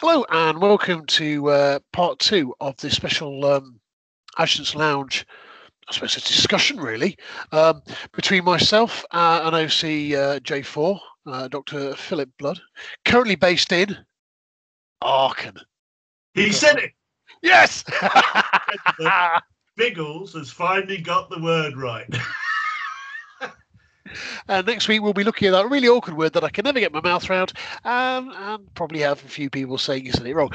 Hello and welcome to uh, part two of the special um, Adjutants Lounge. I suppose a discussion really um, between myself uh, and OC uh, J4, uh, Dr. Philip Blood, currently based in Aachen. He said it. Yes. Biggles has finally got the word right. And next week we'll be looking at that really awkward word that I can never get my mouth around, um, and probably have a few people saying you said it wrong.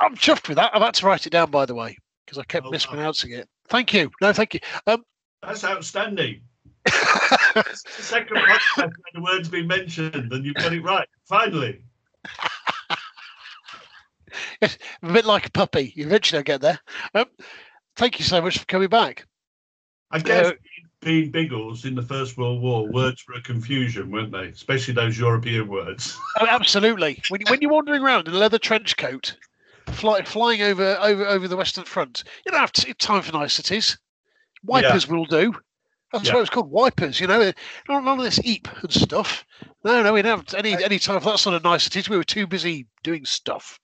I'm chuffed with that. I've had to write it down, by the way, because I kept Oh, wow. mispronouncing it. Thank you. No, thank you. Um, That's outstanding. It's the second podcast the word's been mentioned and you've got it right. Finally. It's a bit like a puppy. You eventually, I'll get there. Um, thank you so much for coming back. I guess Uh, being Biggles in the First World War, words were a confusion, weren't they? Especially those European words. Oh, absolutely. When, when you're wandering around in a leather trench coat, fly, flying over, over over the Western Front, you don't have t- time for niceties. Wipers will do. That's Yeah. why it's called wipers. You know, not none of this eep and stuff. No, no, we don't have any any time for that sort of niceties. We were too busy doing stuff.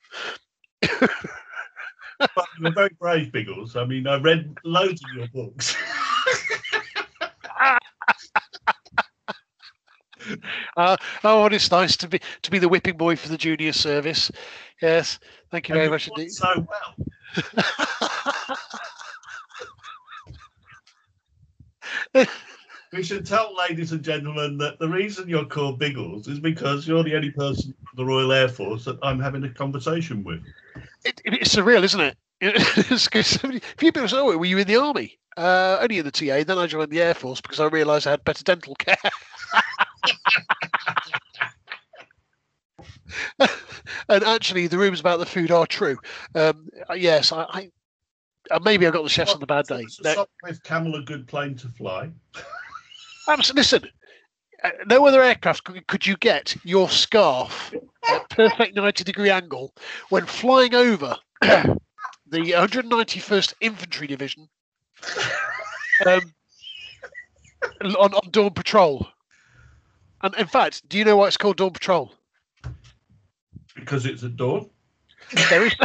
But you were very brave, Biggles. I mean, I read loads of your books. Uh, oh, and it's nice to be to be the whipping boy for the junior service. Yes, thank you and very you much indeed. so well. We should tell ladies and gentlemen that the reason you're called Biggles is because you're the only person from the Royal Air Force that I'm having a conversation with. it, it- it's surreal, isn't it? It's 'cause so many- few people say, "Oh, were you in the army?" Uh, only in the TA. Then I joined the Air Force because I realised I had better dental care. and actually, the rumours about the food are true. Um, uh, yes, I, I uh, maybe I got the chefs on the bad day. No, Sopwith Camel a good plane to fly. listen, uh, no other aircraft could, could you get your scarf at perfect ninety degree angle when flying over the 191st Infantry Division um, on, on Dawn Patrol. And in fact, do you know why it's called Dawn Patrol? Because it's at dawn. There is.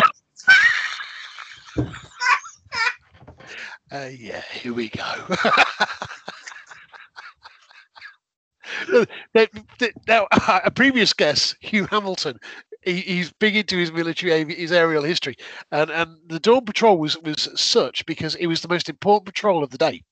uh, yeah, here we go. Now- now, a previous guest, Hugh Hamilton, he, he's big into his military, his aerial history, and and the Dawn Patrol was was such because it was the most important patrol of the day.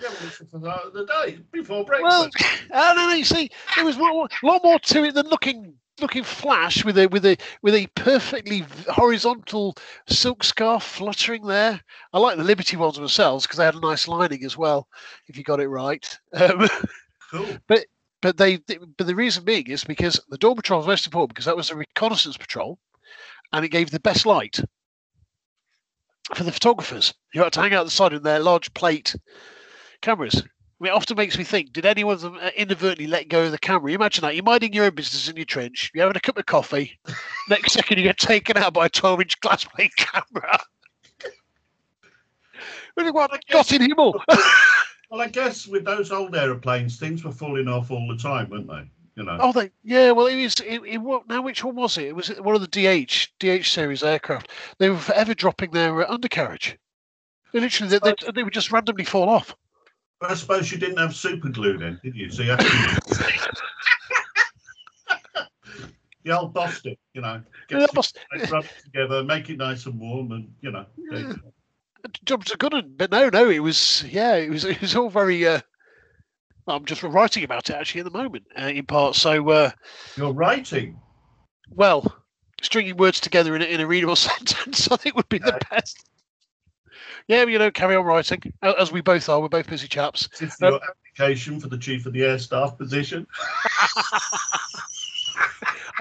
Yeah, well, the day before breakfast. I don't know. You see, there was a lot more to it than looking looking flash with a with a with a perfectly horizontal silk scarf fluttering there. I like the Liberty ones themselves because they had a nice lining as well. If you got it right. Um, cool. but they but the reason being is because the Dawn Patrol was most important because that was a reconnaissance patrol, and it gave the best light for the photographers who had to hang out the side in their large plate cameras. I mean, it often makes me think: Did any of them inadvertently let go of the camera? Imagine that you're minding your own business in your trench, you're having a cup of coffee. Next second, you get taken out by a 12-inch glass plate camera. What Gott im Himmel? Well, I guess with those old aeroplanes, things were falling off all the time, weren't they? You know. Oh, they yeah. Well, it was. It, it now which one was it? It was one of the DH DH series aircraft. They were forever dropping their uh, undercarriage. They literally they, they, they would just randomly fall off. But I suppose you didn't have super glue then, did you? So you had to. the old Bostik, you know, Yeah, get rub it together, make it nice and warm, and you know. go. Jobs are good, but no, no. It was yeah. It was it was all very. Uh, I'm just writing about it actually at the moment uh, in part. So uh, You're writing. well, stringing words together in a, in a readable sentence, I think would be the best. Yeah, you know, carry on writing as we both are. We're both busy chaps. Is this Um, your application for the chief of the air staff position?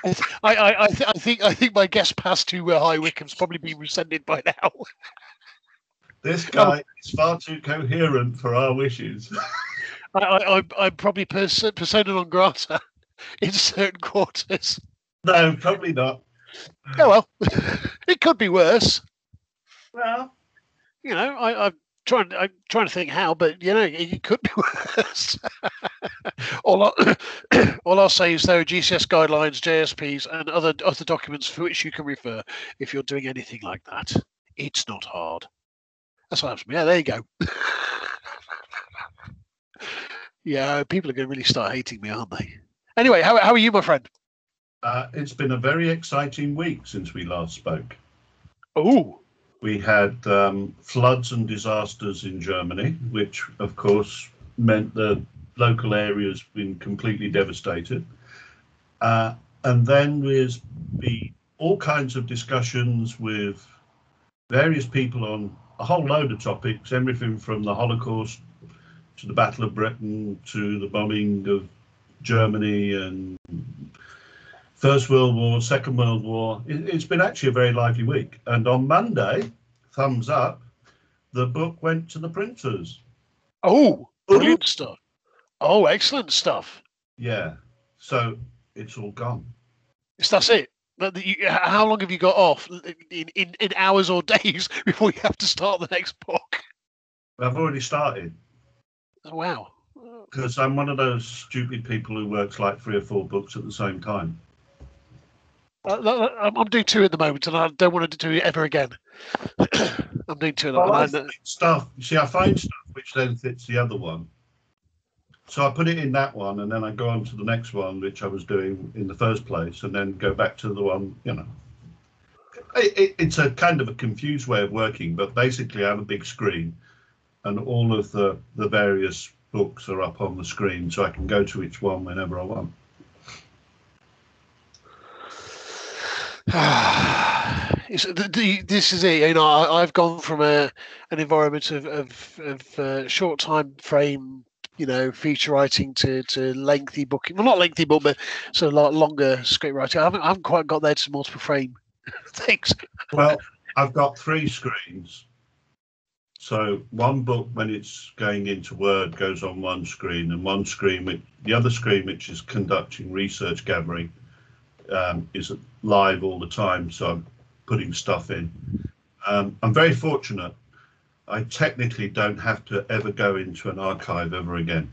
I, th- I, I, th- I think I think my guest pass to uh, High Wycombe's probably been rescinded by now. This oh. guy is far too coherent for our wishes. I, I'm probably pers- persona non grata in certain quarters. no, probably not. Oh well, it could be worse. Well, You know, I, I'm trying. I'm trying to think how, but you know, it, it could be worse. all, I, All I'll say is there are GCS guidelines, JSPs, and other other documents for which you can refer if you're doing anything like that. It's not hard. That's what happens. Yeah, there you go. yeah, people are going to really start hating me, aren't they? Anyway, how, how are you, my friend? Uh, it's been a very exciting week since we last spoke. Oh, We had um, floods and disasters in Germany, which of course meant the local areas been completely devastated. Uh, and then there's been all kinds of discussions with various people on a whole load of topics, everything from the Holocaust to the Battle of Britain to the bombing of Germany and First World War, Second World War. It, it's been actually a very lively week. And on Monday, thumbs up, the book went to the printers. oh, brilliant stuff. Oh, excellent stuff. Yeah. So it's all gone. So that's it. But How long have you got off in, in, in hours or days before you have to start the next book? I've already started Oh, wow. because I'm one of those stupid people who works like three or four books at the same time. Uh, I'm doing two at the moment, and I don't want to do it ever again. I'm doing two. And I, find stuff. You see, I find stuff which then fits the other one. So I put it in that one, and then I go on to the next one, which I was doing in the first place, and then go back to the one. You know, it, it, it's a kind of a confused way of working, but basically, I have a big screen, and all of the the various books are up on the screen, so I can go to each one whenever I want. the, the, this is it. You know, I, I've gone from a an environment of of, of uh, short time frame, you know, feature writing to to lengthy booking. Well, not lengthy, but but sort of like longer script writing. I haven't, I haven't quite got there to multiple frame things. Well, I've got three screens. So one book, when it's going into Word, goes on one screen, and one screen, which, the other screen, which is conducting research gathering, um, is live all the time. So I'm putting stuff in. Um, I'm very fortunate. I technically don't have to ever go into an archive ever again.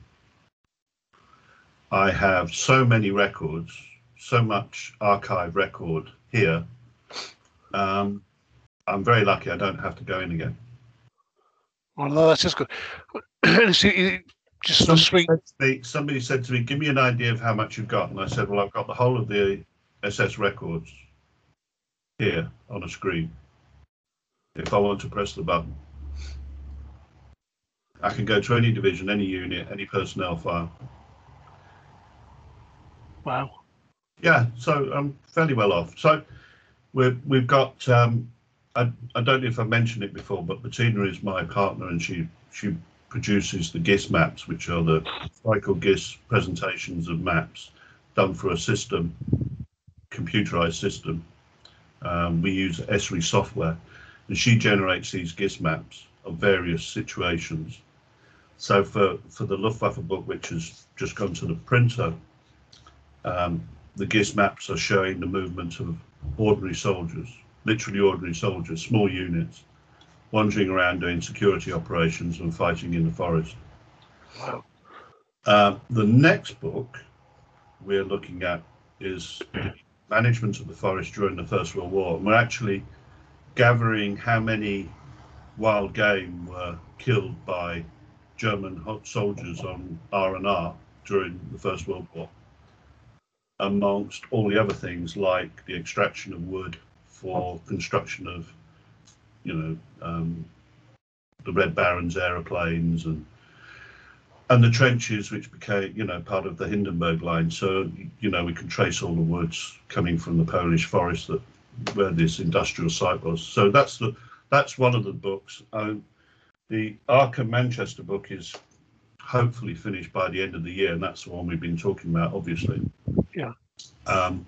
I have so many records, so much archive record here um, I'm very lucky I don't have to go in again. Oh, no, that's just good. Just of swing. said me- somebody said to me, Give me an idea of how much you've got. And I said, Well, I've got the whole of the SS records here on a screen. If I want to press the button, I can go to any division, any unit, any personnel file. Wow. Yeah, so I'm fairly well off. So we've we've got. Um, I, I don't know if I mentioned it before, but Bettina is my partner, and she she produces the GIS maps, which are the cycle GIS presentations of maps done for a system, computerized system. Um, we use Esri software, and she generates these GIS maps of various situations. So for for the Luftwaffe book, which has just gone to the printer, um, the GIS maps are showing the movement of ordinary soldiers, literally ordinary soldiers, small units, wandering around doing security operations and fighting in the forest. Wow. Uh, the next book we're looking at is management of the forest during the First World War. And we're actually gathering how many wild game were killed by German soldiers on R and R during the First World War, amongst all the other things like the extraction of wood for construction of, you know, um, the Red Baron's aeroplanes and and the trenches which became you know part of the Hindenburg line. So you know we can trace all the woods coming from the Polish forest that where this industrial site was. So that's the that's one of the books. Um, the Aachen Manchester book is hopefully finished by the end of the year, and that's the one we've been talking about, obviously. Yeah. Um,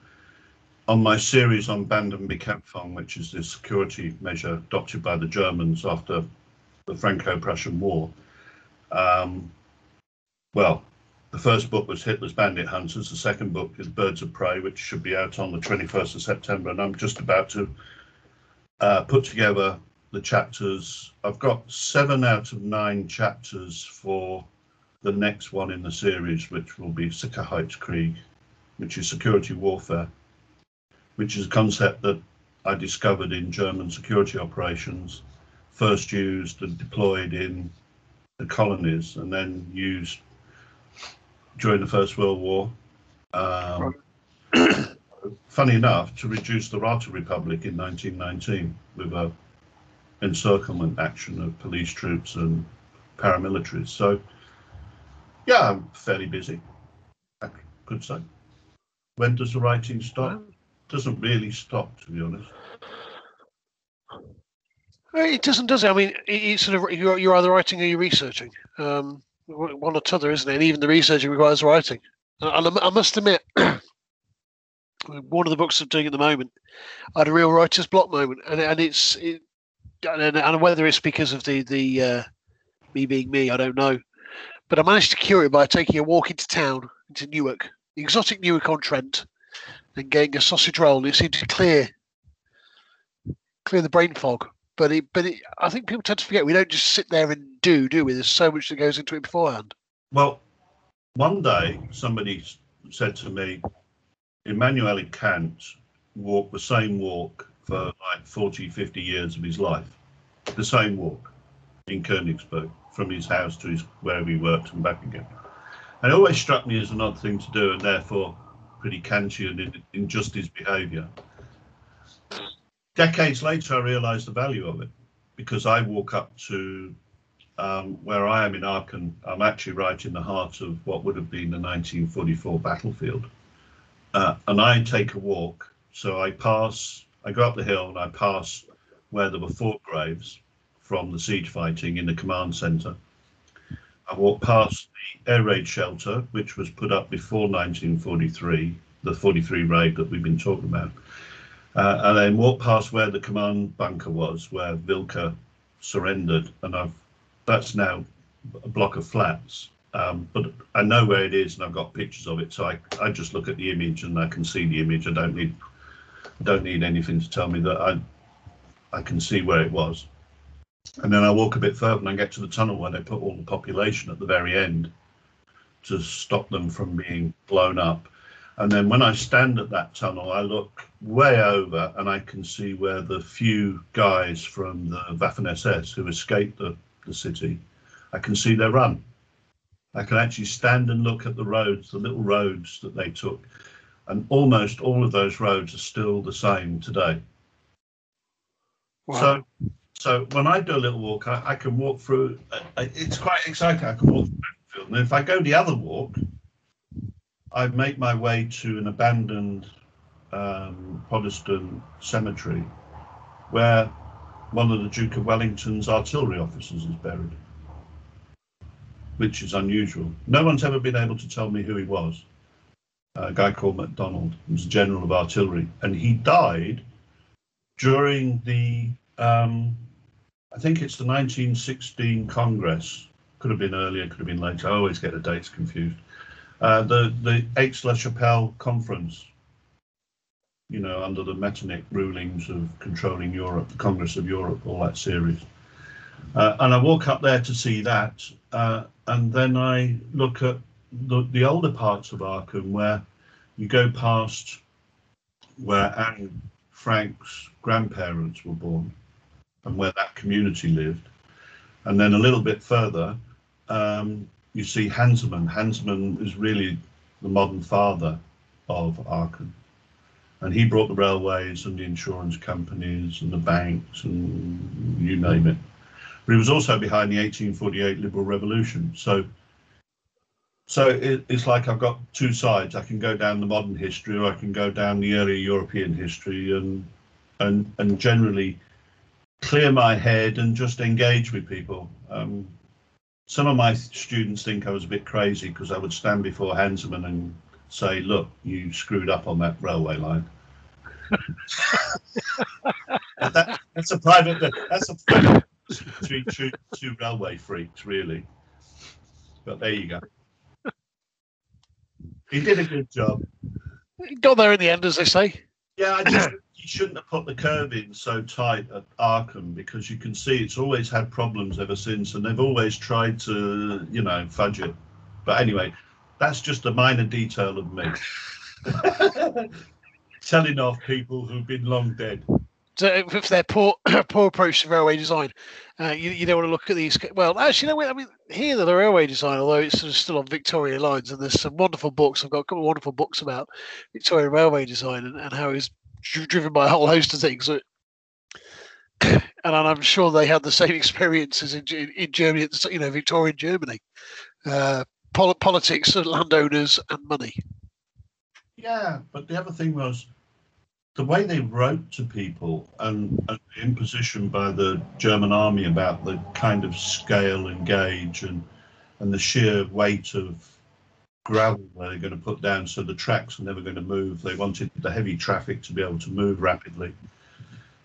on my series on Bandenbekämpfung, which is the security measure adopted by the Germans after the Franco-Prussian War. Um, well, the first book was Hitler's Bandit Hunters. The second book is Birds of Prey, which should be out on the 21st of September. And I'm just about to uh, put together the chapters. I've got seven out of nine chapters for the next one in the series, which will be Sicherheitskrieg, which is security warfare, which is a concept that I discovered in German security operations, first used and deployed in the colonies, and then used during the First World War. Um, funny enough, to reduce the Räterepublik in 1919 with a encirclement action of police troops and paramilitaries. So, yeah, I'm fairly busy. I could say. When does the writing stop? Doesn't really stop, to be honest. It doesn't, does it? I mean, it's sort of you're, you're either writing or you're researching. Um, one or t'other, isn't it? And even the researching requires writing. And I must admit, one of the books I'm doing at the moment, I had a real writer's block moment, and and it's it, and, and whether it's because of the the uh, me being me, I don't know, but I managed to cure it by taking a walk into town, into Newark, exotic Newark on Trent, and getting a sausage roll. And it seemed to clear clear the brain fog. But it, but it, I think people tend to forget we don't just sit there and do, do we? There's so much that goes into it beforehand. Well, one day somebody said to me, Immanuel Kant walked the same walk for like 40, 50 years of his life, the same walk in Königsberg from his house to his wherever he worked and back again. And it always struck me as an odd thing to do, and therefore pretty Kantian in, in just his behaviour. Decades later, I realised the value of it because I walk up to um, where I am in Aachen. I'm actually right in the heart of what would have been the 1944 battlefield. Uh, and I take a walk. So I pass, I go up the hill and I pass where there were fort graves from the siege fighting in the command centre. I walk past the air raid shelter, which was put up before 1943, the 43 raid that we've been talking about. Uh, and then walk past where the command bunker was, where Wilck surrendered, and I've that's now a block of flats. Um, but I know where it is, and I've got pictures of it, so I, I just look at the image and I can see the image. I don't need don't need anything to tell me that I I can see where it was. And then I walk a bit further and I get to the tunnel where they put all the population at the very end to stop them from being blown up. And then when I stand at that tunnel, I look way over and I can see where the few guys from the Waffen SS who escaped the, the city, I can see their run. I can actually stand and look at the roads, the little roads that they took. And almost all of those roads are still the same today. Wow. So, so when I do a little walk, I, I can walk through. It's quite exciting. I can walk through and if I go the other walk, I make my way to an abandoned um, Protestant cemetery where one of the Duke of Wellington's artillery officers is buried, which is unusual. No one's ever been able to tell me who he was. A guy called MacDonald, he was general of artillery, and he died during the, um, I think it's the 1916 Congress. Could have been earlier, could have been later. I always get the dates confused. Uh, the the Aix-la-Chapelle conference, you know, under the Metternich rulings of controlling Europe, the Congress of Europe, all that series. Uh, and I walk up there to see that, uh, and then I look at the, the older parts of Aachen where you go past where Anne Frank's grandparents were born and where that community lived. And then a little bit further, um, you see Hansemann. Hansemann is really the modern father of Aachen. And he brought the railways and the insurance companies and the banks and you name it. But he was also behind the 1848 Liberal Revolution. So, so it, it's like I've got two sides. I can go down the modern history, or I can go down the early European history, and and and generally clear my head and just engage with people. Um, some of my students think I was a bit crazy because I would stand before Hansemann and say, "Look, you screwed up on that railway line." that, that's a private. That's a to, to, to railway freaks, really. But there you go. He did a good job. He got there in the end, as they say. Yeah, I just you shouldn't have put the curve in so tight at Aachen because you can see it's always had problems ever since, and they've always tried to, you know, fudge it. But anyway, that's just a minor detail of me. Telling off people who've been long dead. So with their poor poor approach to railway design, uh, you, you don't want to look at these. Well, actually, no. I mean, here the railway design, although it's sort of still on Victoria lines, and there's some wonderful books. I've got a couple of wonderful books about Victorian railway design and, and how it's driven by a whole host of things. and I'm sure they had the same experiences in, in Germany, you know, Victorian Germany, uh, pol- politics, landowners, and money. Yeah, but the other thing was the way they wrote to people and, and the imposition by the German army about the kind of scale and gauge and and the sheer weight of gravel they're going to put down so the tracks are never going to move. They wanted the heavy traffic to be able to move rapidly.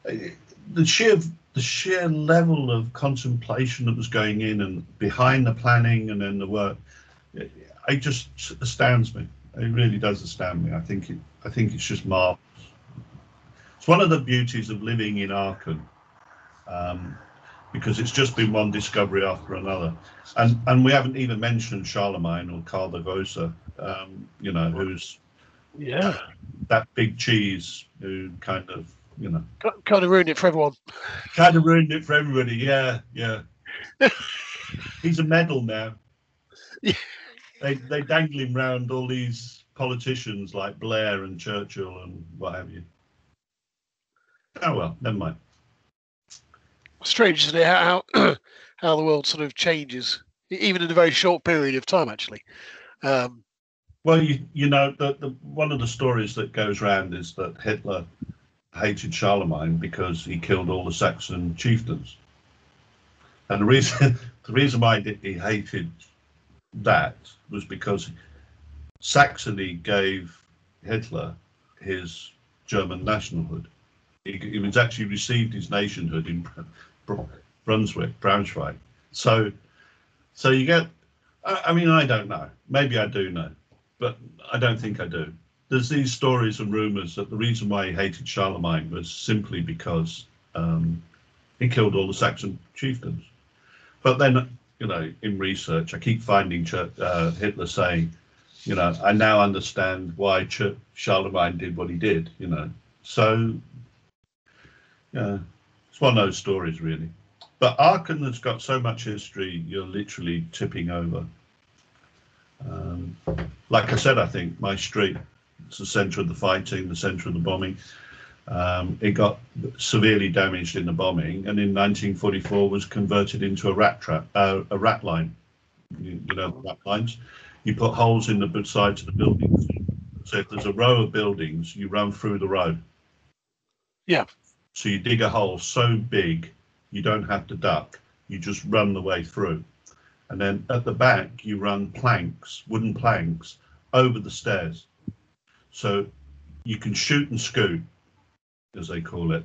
The sheer the sheer level of contemplation that was going in and behind the planning and then the work, it just astounds me. It really does astound me. I think it I think it's just marvelous. It's one of the beauties of living in Aachen, um, because it's just been one discovery after another, and and we haven't even mentioned Charlemagne or Karl the um, you know, who's yeah that big cheese who kind of you know kind of ruined it for everyone. Kind of ruined it for everybody. Yeah, yeah. He's a medal now. Yeah. They they dangle him round all these politicians like Blair and Churchill and what have you. Oh well, never mind. Strange, isn't it? How how the world sort of changes, even in a very short period of time, actually. Um, well, you you know, the, the one of the stories that goes around is that Hitler hated Charlemagne because he killed all the Saxon chieftains, and the reason the reason why he hated that was because Saxony gave Hitler his German nationalhood he, he was actually received his nationhood in Brunswick, Braunschweig. So, so you get. I, I mean, I don't know. Maybe I do know, but I don't think I do. There's these stories and rumours that the reason why he hated Charlemagne was simply because um, he killed all the Saxon chieftains. But then, you know, in research, I keep finding uh, Hitler saying, you know, I now understand why Ch- Charlemagne did what he did. You know, so yeah, it's one of those stories, really. But Aachen has got so much history, you're literally tipping over. Um, like I said, I think my street, it's the centre of the fighting, the centre of the bombing. Um, it got severely damaged in the bombing, and in 1944 was converted into a rat trap, uh, a rat line. You, you know, rat lines. You put holes in the sides of the buildings. So if there's a row of buildings, you run through the row. Yeah. So you dig a hole so big you don't have to duck, you just run the way through. And then at the back, you run planks, wooden planks, over the stairs. So you can shoot and scoot, as they call it.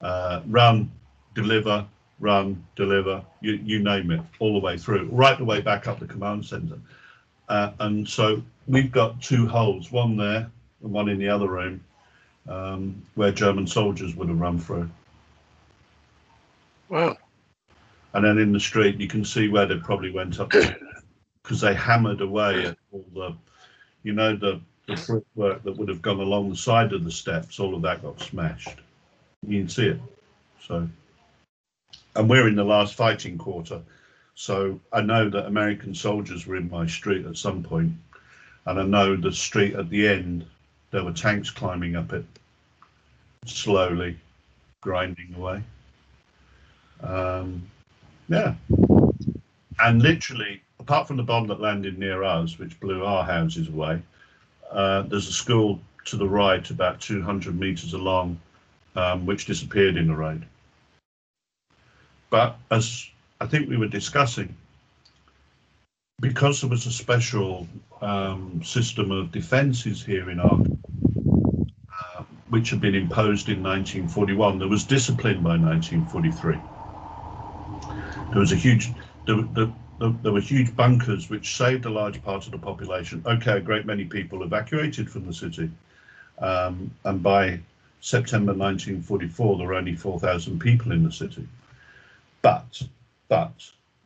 Uh, run, deliver, run, deliver, you, you name it, all the way through, right the way back up the command center. Uh, and so we've got two holes, one there and one in the other room um, where German soldiers would have run through. Wow. And then in the street, you can see where they probably went up because they hammered away at all the, you know, the, the brickwork that would have gone along the side of the steps. All of that got smashed. You can see it. So, and we're in the last fighting quarter. So I know that American soldiers were in my street at some point, and I know the street at the end there were tanks climbing up it, slowly, grinding away. Um, yeah. And literally, apart from the bomb that landed near us, which blew our houses away, uh, there's a school to the right, about 200 meters along, um, which disappeared in the raid. But as I think we were discussing, because there was a special um, system of defences here in our which had been imposed in 1941. There was discipline by 1943. There was a huge, there, there, there were huge bunkers which saved a large part of the population. Okay, a great many people evacuated from the city. Um, and by September 1944, there were only 4,000 people in the city. But, but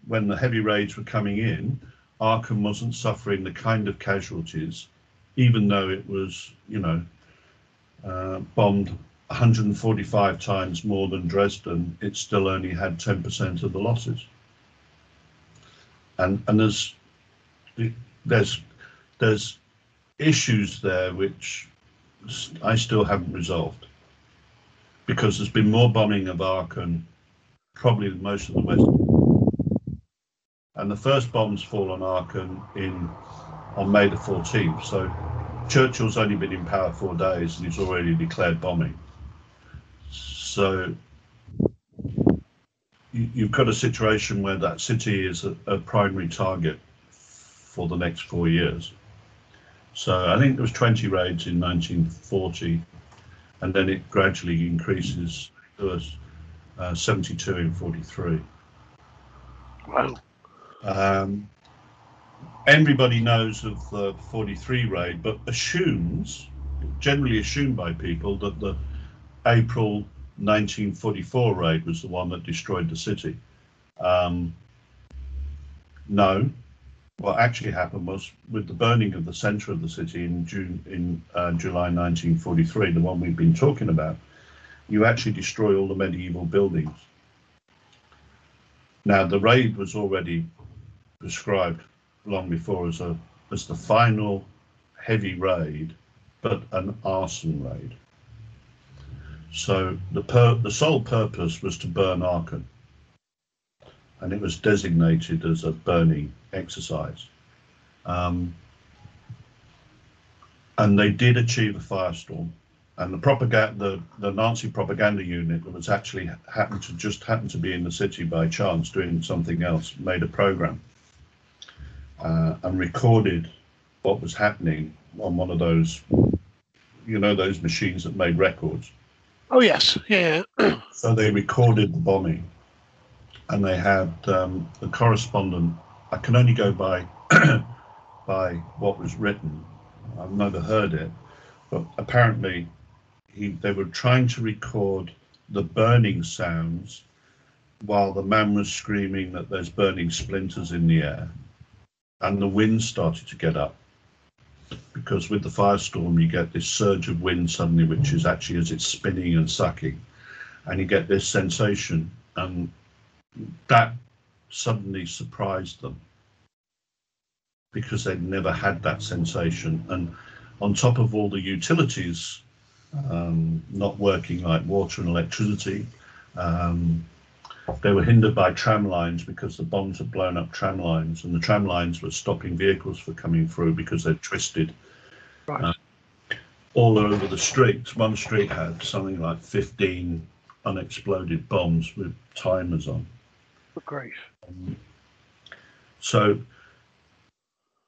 when the heavy raids were coming in, Aachen wasn't suffering the kind of casualties even though it was, you know, uh, bombed 145 times more than Dresden, it still only had 10% of the losses. And and there's there's there's issues there which I still haven't resolved because there's been more bombing of Aachen probably than most of the West. And the first bombs fall on Aachen in on May the 14th. So Churchill's only been in power four days and he's already declared bombing. So you, have got a situation where that city is a, a, primary target for the next four years. So I think there was 20 raids in 1940, and then it gradually increases to uh, 72 in 43. Wow. Um, everybody knows of the 43 raid, but assumes, generally assumed by people, that the April 1944 raid was the one that destroyed the city. Um, no, what actually happened was with the burning of the centre of the city in June in uh, July 1943, the one we've been talking about, you actually destroy all the medieval buildings. Now the raid was already prescribed long before as a as the final heavy raid, but an arson raid. So the per, the sole purpose was to burn Aachen, and it was designated as a burning exercise. Um, and they did achieve a firestorm. And the propaganda, the, the Nazi propaganda unit that was actually happened to just happen to be in the city by chance doing something else, made a program uh, and recorded what was happening on one of those, you know, those machines that made records. Oh yes, yeah. so they recorded the bombing, and they had um, the correspondent. I can only go by by what was written. I've never heard it, but apparently, he, they were trying to record the burning sounds while the man was screaming that there's burning splinters in the air and the wind started to get up. Because with the firestorm you get this surge of wind suddenly which is actually as it's spinning and sucking. And you get this sensation and that suddenly surprised them. Because they'd never had that sensation. And on top of all the utilities um, not working like water and electricity um, they were hindered by tram lines because the bombs had blown up tram lines, and the tram lines were stopping vehicles for coming through because they'd twisted. Right. Uh, all over the streets. One street had something like 15 unexploded bombs with timers on. Grief. Um, so,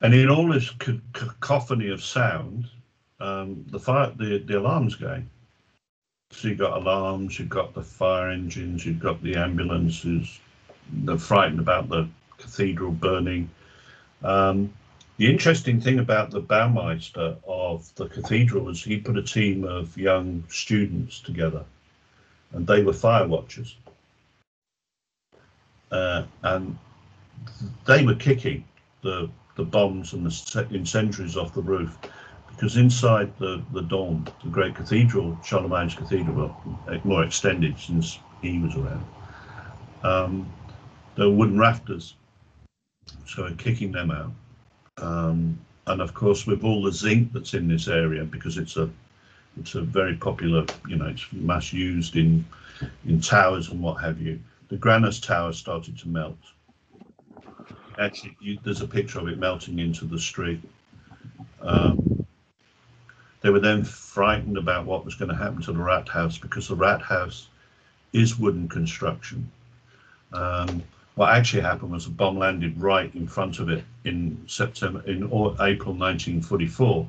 and in all this cacophony of sound, um, the fire, the, the alarms going. So you've got alarms, you've got the fire engines, you've got the ambulances. They're frightened about the cathedral burning. Um, the interesting thing about the Baumeister of the cathedral was he put a team of young students together, and they were fire watchers. Uh, and they were kicking the the bombs and the incendiaries off the roof because inside the, the dome, the great cathedral, Charlemagne's cathedral, well, more extended since he was around, um, there were wooden rafters. So we're kicking them out. Um, and of course, with all the zinc that's in this area, because it's a it's a very popular, you know, it's mass used in in towers and what have you. The Granus Tower started to melt. Actually, you, there's a picture of it melting into the street. Um, they were then frightened about what was going to happen to the rat house because the rat house is wooden construction. Um, what actually happened was a bomb landed right in front of it in September, in April 1944,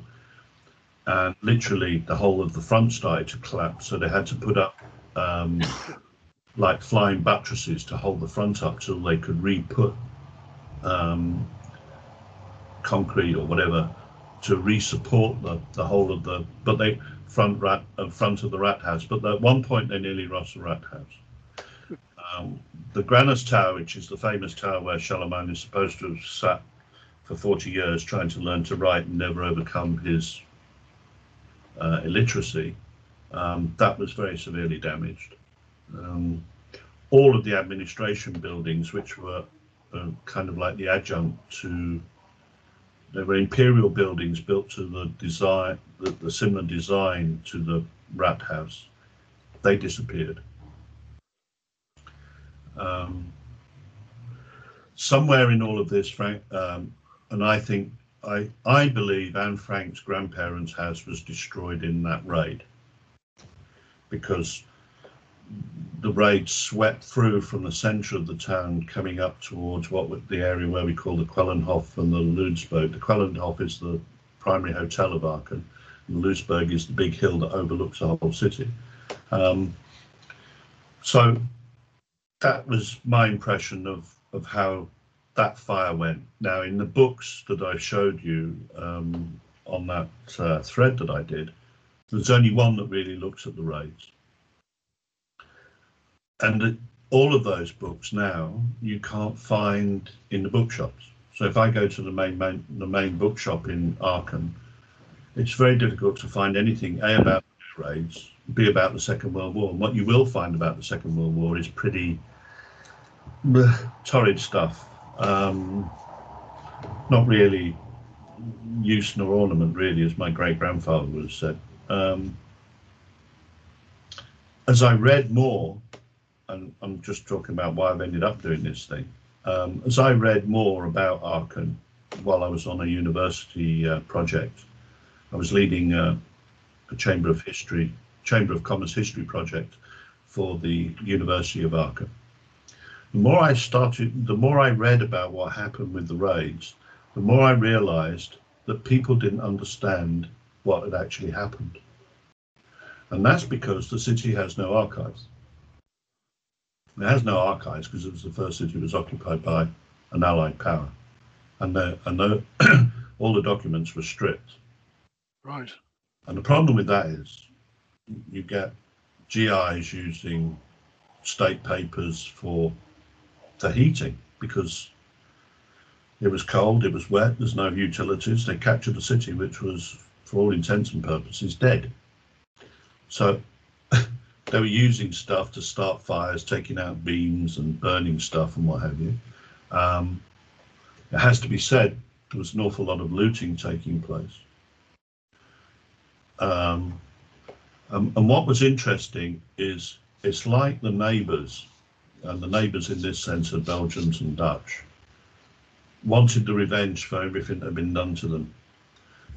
and literally the whole of the front started to collapse. So they had to put up um, like flying buttresses to hold the front up till they could re-put um, concrete or whatever to re-support the, the whole of the but they front rat uh, front of the rat house but at one point they nearly lost the rat house um, the Granus Tower which is the famous tower where Charlemagne is supposed to have sat for 40 years trying to learn to write and never overcome his uh, illiteracy, um, that was very severely damaged. Um, all of the administration buildings, which were uh, kind of like the adjunct to, they were imperial buildings built to the design, the, the similar design to the Rat House. They disappeared. Um, somewhere in all of this, Frank, um, and I think I I believe Anne Frank's grandparents' house was destroyed in that raid because the raid swept through from the centre of the town, coming up towards what the area where we call the Quellenhof and the Lousberg. The Quellenhof is the primary hotel of Aachen, and the Lousberg is the big hill that overlooks the whole city. Um, so that was my impression of of how that fire went. Now, in the books that I showed you um, on that uh, thread that I did, there's only one that really looks at the raids. And all of those books now you can't find in the bookshops. So if I go to the main, main the main bookshop in Aachen, it's very difficult to find anything a about raids, b about the Second World War. And what you will find about the Second World War is pretty torrid stuff. Um, not really use nor ornament, really, as my great grandfather would have said. Um, as I read more, and I'm just talking about why I've ended up doing this thing, um, as I read more about Aachen while I was on a university uh, project, I was leading uh, a Chamber of History, Chamber of Commerce history project for the University of Aachen the more I started, the more I read about what happened with the raids, the more I realized that people didn't understand what had actually happened. And that's because the city has no archives. It has no archives because it was the first city that was occupied by an Allied power. And, the, and the, all the documents were stripped. Right. And the problem with that is you get GIs using state papers for the heating because it was cold, it was wet, there's no utilities. They captured a city which was, for all intents and purposes, dead. So they were using stuff to start fires, taking out beams and burning stuff and what have you. Um, it has to be said, there was an awful lot of looting taking place. Um, um, and what was interesting is it's like the neighbours and the neighbours in this sense are Belgians and Dutch, wanted the revenge for everything that had been done to them.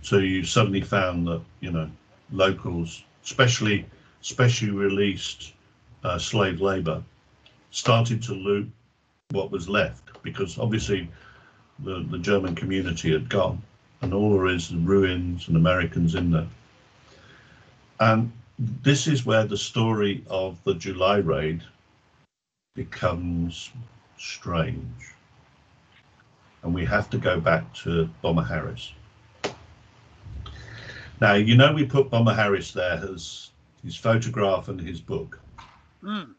So you suddenly found that, you know, locals, especially specially released uh, slave labour, started to loot what was left because obviously the, the German community had gone and all there is ruins and Americans in there. And this is where the story of the July raid becomes strange. And we have to go back to Bomber Harris. Now, you know, we put Bomber Harris there as his photograph and his book. Mm.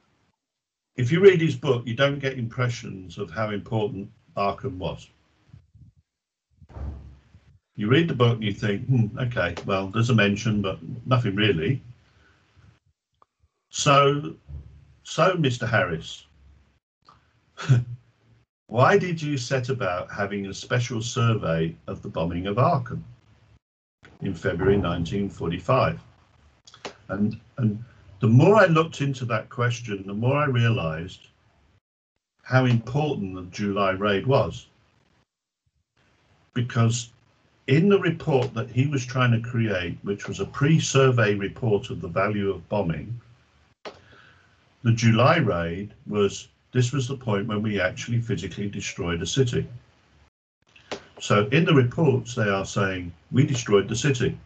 If you read his book, you don't get impressions of how important Aachen was. You read the book and you think, hmm, okay, well, there's a mention, but nothing really. So, so Mr. Harris, Why did you set about having a special survey of the bombing of Aachen in February 1945? And, and the more I looked into that question, the more I realized how important the July raid was. Because in the report that he was trying to create, which was a pre-survey report of the value of bombing, the July raid was this was the point when we actually physically destroyed a city. So in the reports, they are saying we destroyed the city.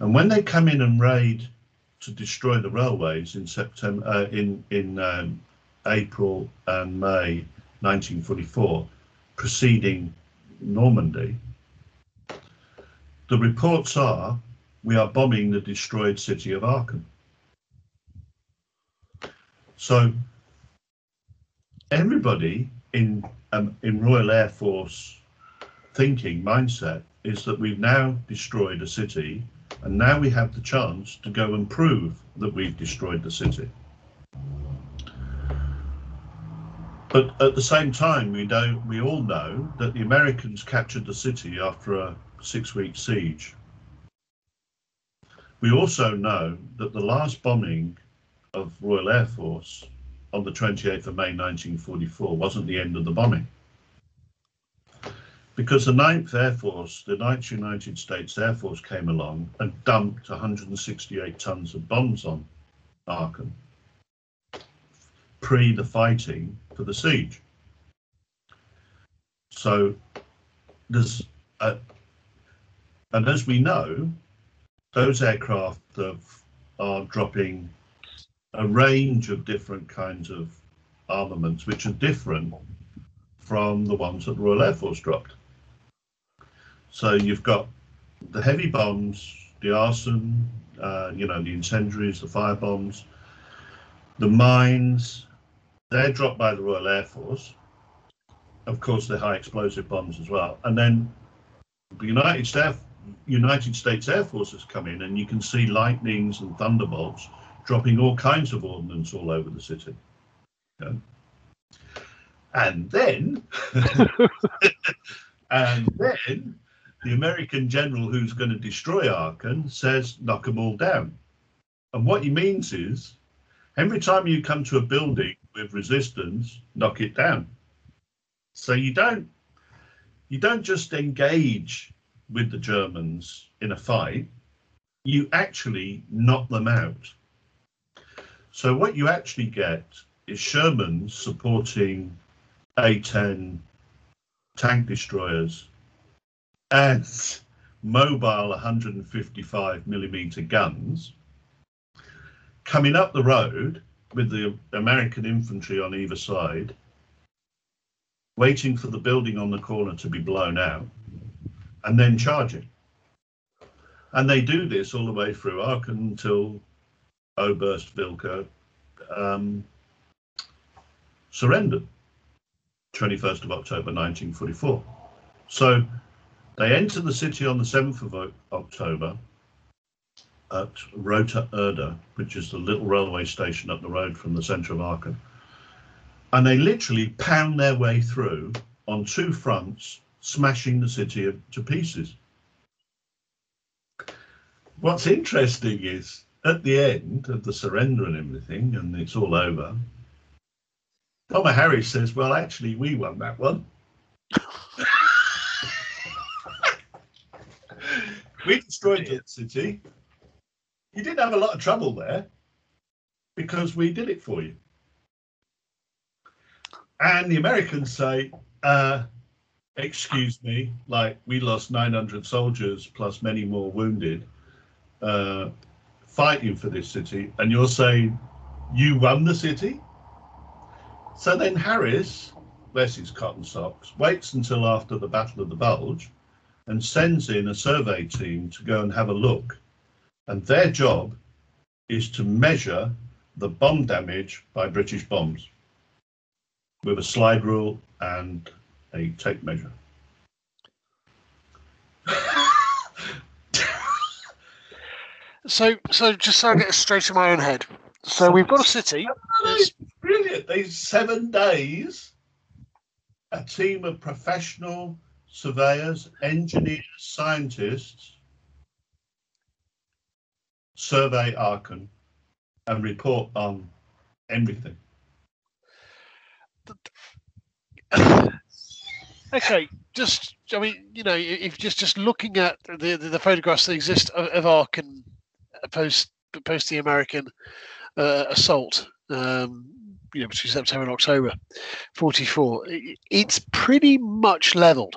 And when they come in and raid to destroy the railways in September, uh, in in um, April and May 1944, preceding Normandy, the reports are we are bombing the destroyed city of Aachen. So everybody in um, in Royal Air Force thinking mindset is that we've now destroyed a city and now we have the chance to go and prove that we've destroyed the city. But at the same time, we don't. We all know that the Americans captured the city after a six-week siege. We also know that the last bombing of Royal Air Force on the 28th of May 1944 wasn't the end of the bombing. Because the 9th Air Force, the 9th United States Air Force came along and dumped 168 tons of bombs on Aachen pre the fighting for the siege. So there's, a, and as we know, those aircraft are dropping a range of different kinds of armaments, which are different from the ones that the Royal Air Force dropped. So you've got the heavy bombs, the arson, uh, you know, the incendiaries, the fire bombs, the mines, they're dropped by the Royal Air Force. Of course, the high explosive bombs as well. And then the United States, United States Air Force has come in, and you can see lightnings and thunderbolts dropping all kinds of ordnance all over the city. Yeah. And then, and then the American general who's going to destroy Aachen says, knock them all down. And what he means is, every time you come to a building with resistance, knock it down. So you don't you don't just engage with the Germans in a fight, you actually knock them out. So what you actually get is Sherman supporting A-10 tank destroyers and mobile 155 millimeter guns coming up the road with the American infantry on either side, waiting for the building on the corner to be blown out, and then charging. And they do this all the way through Aachen until Oberst Wilck um, surrendered, 21st of October 1944. So they enter the city on the 7th of October at Rothe Erde, which is the little railway station up the road from the centre of Aachen. And they literally pound their way through on two fronts, smashing the city to pieces. What's interesting is at the end of the surrender and everything, and it's all over, Thomas Harris says, Well, actually, we won that one. we destroyed the city you didn't have a lot of trouble there because we did it for you. And the Americans say, uh, excuse me, like we lost 900 soldiers plus many more wounded uh, fighting for this city. And you're saying you won the city? So then Harris, bless his cotton socks, waits until after the Battle of the Bulge and sends in a survey team to go and have a look and their job is to measure the bomb damage by British bombs with a slide rule and a tape measure. so, so just so I get it straight in my own head. So we've got a city. It's brilliant. These seven days, a team of professional surveyors, engineers, scientists survey Aachen and report on everything. okay, just I mean, you know, if just just looking at the the, the photographs that exist of, of Aachen post post the American uh, assault, um, you know, between September and October, forty four, it's pretty much leveled.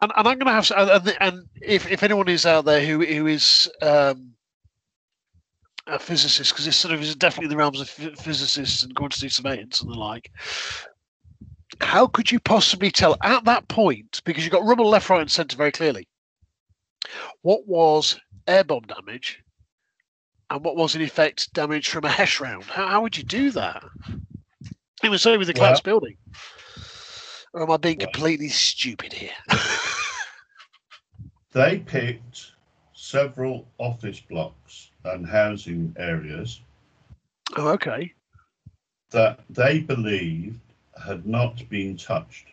And, and I'm going to have to, and, and if, if anyone is out there who who is um, a physicist because it's sort of is definitely in the realms of physicists and quantity surveillance and the like. How could you possibly tell at that point, because you've got rubble left, right, and centre very clearly, what was air bomb damage and what was in effect damage from a HESH round? How, how would you do that? It was so with the collapsed well, building. or am I being Right. completely stupid here? They picked several office blocks and housing areas oh, okay. that they believed had not been touched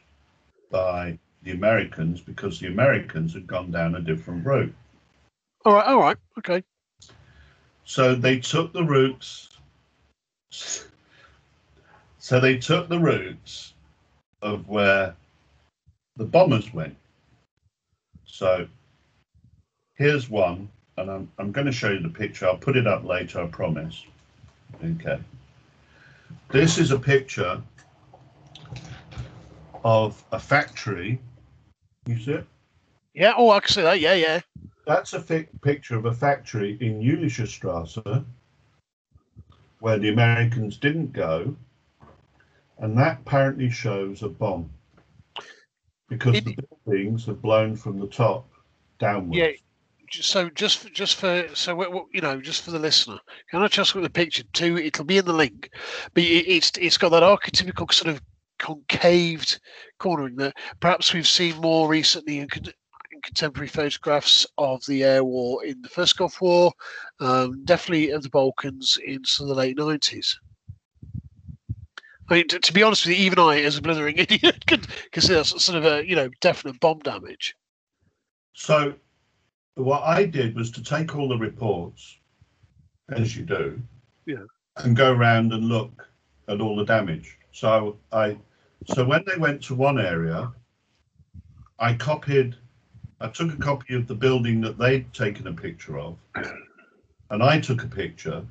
by the Americans because the Americans had gone down a different route. All right. All right. Okay. So they took the routes. So they took the routes of where the bombers went. So here's one, and I'm, I'm going to show you the picture. I'll put it up later, I promise. Okay. This is a picture of a factory. You see it? Yeah. Oh, I can see that. Yeah. Yeah. That's a picture of a factory in Ulysses Strasse where the Americans didn't go, and that apparently shows a bomb because It- the buildings have blown from the top downwards. Yeah. So just just for so you know just for the listener, can I just look at the picture too? It'll be in the link, but it, it's it's got that archetypical sort of concaved cornering that perhaps we've seen more recently in, con- in contemporary photographs of the air war in the first Gulf War, um, definitely of the Balkans in sort of the late nineties. I mean, to, to be honest with you, even I, as a blithering idiot, could consider sort of a you know definite bomb damage. So what I did was to take all the reports, as you do, Yeah. and go around and look at all the damage. So I, so when they went to one area, I copied, I took a copy of the building that they'd taken a picture of, and I took a picture,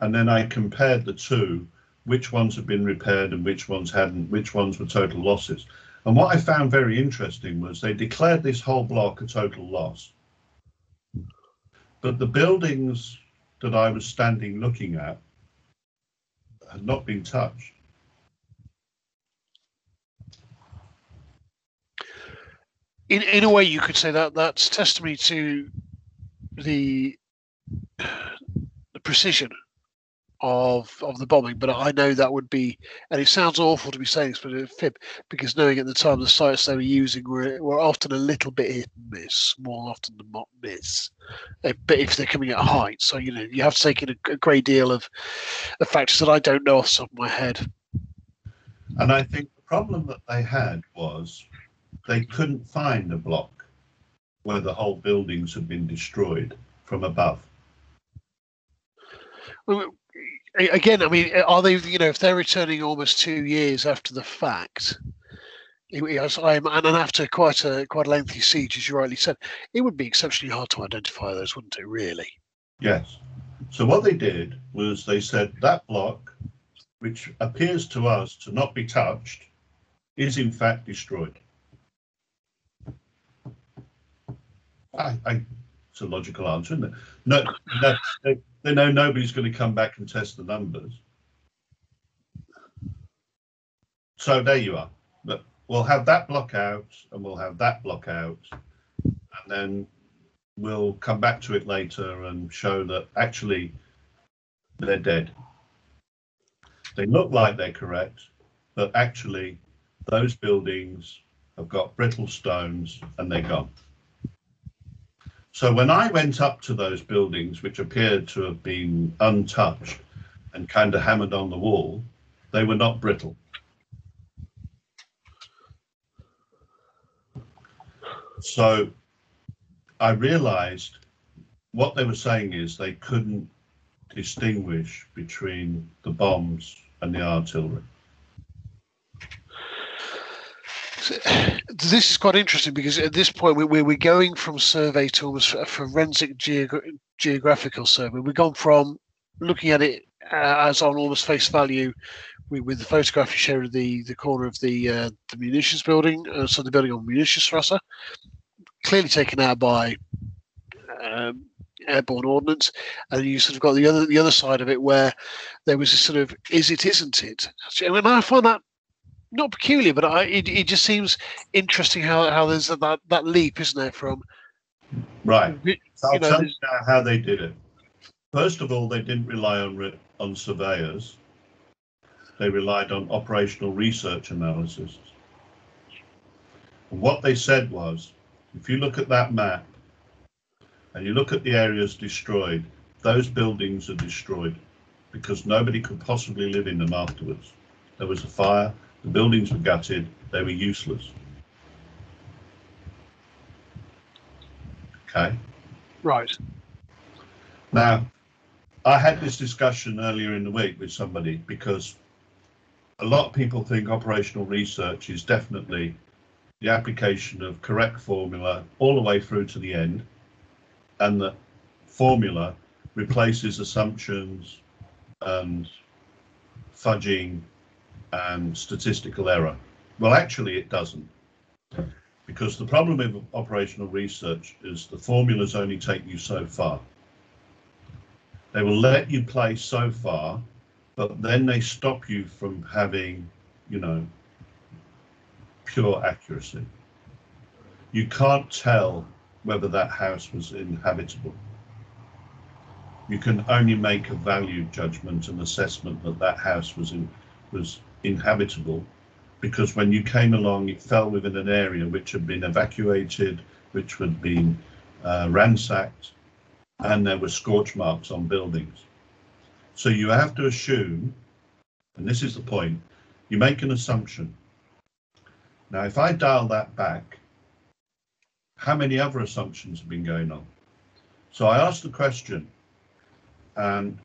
and then I compared the two, which ones had been repaired and which ones hadn't, which ones were total losses. And what I found very interesting was they declared this whole block a total loss. But the buildings that I was standing looking at had not been touched. in in a way you could say that that's testimony to the the precision of of the bombing but i know that would be and it sounds awful to be saying this but a fib because knowing at the time the sites they were using were, were often a little bit hit and miss more often than not miss Eh, but if they're coming at height so you know you have to take in a, a great deal of, of factors that i don't know off the top of my head And I think the problem that they had was they couldn't find a block where the whole buildings had been destroyed from above. Well, again, I mean, are they? You know, if they're returning almost two years after the fact, it, it and after quite a quite a lengthy siege, as you rightly said, it would be exceptionally hard to identify those, wouldn't it? Really? Yes. So what they did was they said that block, which appears to us to not be touched, is in fact destroyed. I, I, it's a logical answer, isn't it? No, no they know nobody's going to come back and test the numbers. So there you are. But we'll have that block out and we'll have that block out. And then we'll come back to it later and show that actually they're dead. They look like they're correct, but actually those buildings have got brittle stones and they're gone. So when I went up to those buildings, which appeared to have been untouched and kind of hammered on the wall, they were not brittle. So I realized what they were saying is they couldn't distinguish between the bombs and the artillery. So, This is quite interesting because at this point we- we're, going from survey to almost a forensic geogra- geographical survey. We've gone from looking at it uh, as on almost face value with, with the photograph you showed of the, the corner of the uh, the munitions building, uh, so the building on Munitiusstrasse, clearly taken out by um, airborne ordnance, and you sort of got the other the other side of it where there was a sort of is it isn't it? and I find that not peculiar, but I, it, it just seems interesting how, how there's that, that leap, isn't there, from Right. you I'll know, tell you now how they did it. First of all, they didn't rely on on surveyors. They relied on operational research analysis. And what they said was, if you look at that map and you look at the areas destroyed, those buildings are destroyed because nobody could possibly live in them afterwards. There was a fire, the buildings were gutted, they were useless. Okay. Right. Now, I had this discussion earlier in the week with somebody because a lot of people think operational research is definitely the application of correct formula all the way through to the end, and that formula replaces assumptions and fudging and statistical error. Well, actually, it doesn't. Because the problem with operational research is the formulas only take you so far. They will let you play so far, but then they stop you from having, you know, pure accuracy. You can't tell whether that house was inhabitable. You can only make a value judgment and assessment that that house was in, was inhabitable because when you came along, it fell within an area which had been evacuated, which had been uh, ransacked, and there were scorch marks on buildings. So you have to assume, and this is the point, you make an assumption. Now, if I dial that back, how many other assumptions have been going on? So I asked the question, and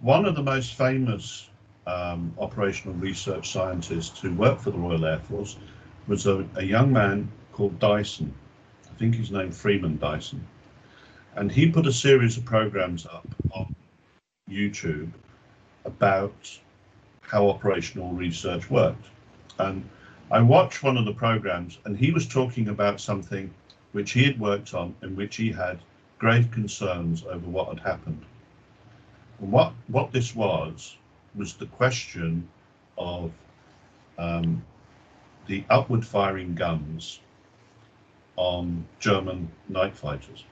one of the most famous um, operational research scientist who worked for the Royal Air Force was a, a young man called Dyson. I think his name Freeman Dyson. And he put a series of programs up on YouTube about how operational research worked. And I watched one of the programs, and he was talking about something which he had worked on, in which he had grave concerns over what had happened. And what what this was was the question of um, the upward firing guns on German night fighters.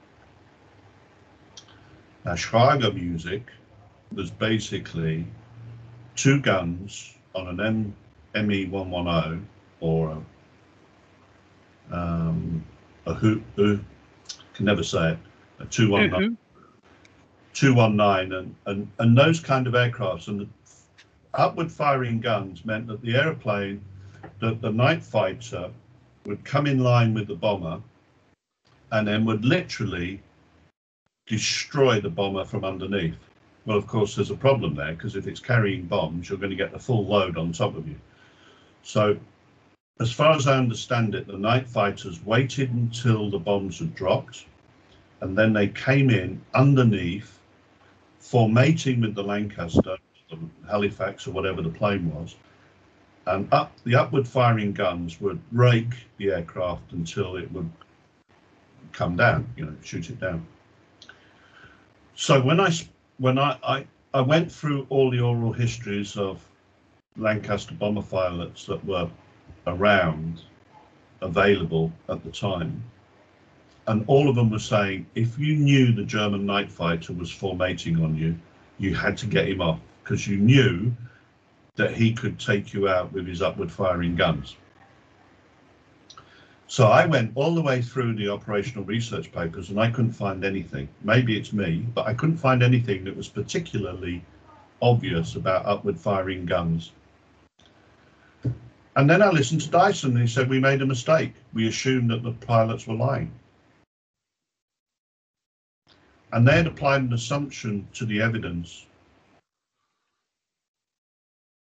Now, Schräge Musik was basically two guns on an M, ME110 or a, um, a who, who can never say it, a 219, 219 and, and, and those kind of aircrafts. And the upward firing guns meant that the aeroplane, that the night fighter would come in line with the bomber and then would literally destroy the bomber from underneath. Well, of course, there's a problem there because if it's carrying bombs, you're going to get the full load on top of you. So, as far as I understand it, the night fighters waited until the bombs had dropped and then they came in underneath, formating with the Lancaster Halifax or whatever the plane was, and up the upward firing guns would rake the aircraft until it would come down, you know, shoot it down. So when I when I, I I went through all the oral histories of Lancaster bomber pilots that were around, available at the time, and all of them were saying if you knew the German night fighter was formating on you, you had to get him off because you knew that he could take you out with his upward firing guns. So I went all the way through the operational research papers and I couldn't find anything. Maybe it's me, but I couldn't find anything that was particularly obvious about upward firing guns. And then I listened to Dyson and he said, We made a mistake. We assumed that the pilots were lying. And they had applied an assumption to the evidence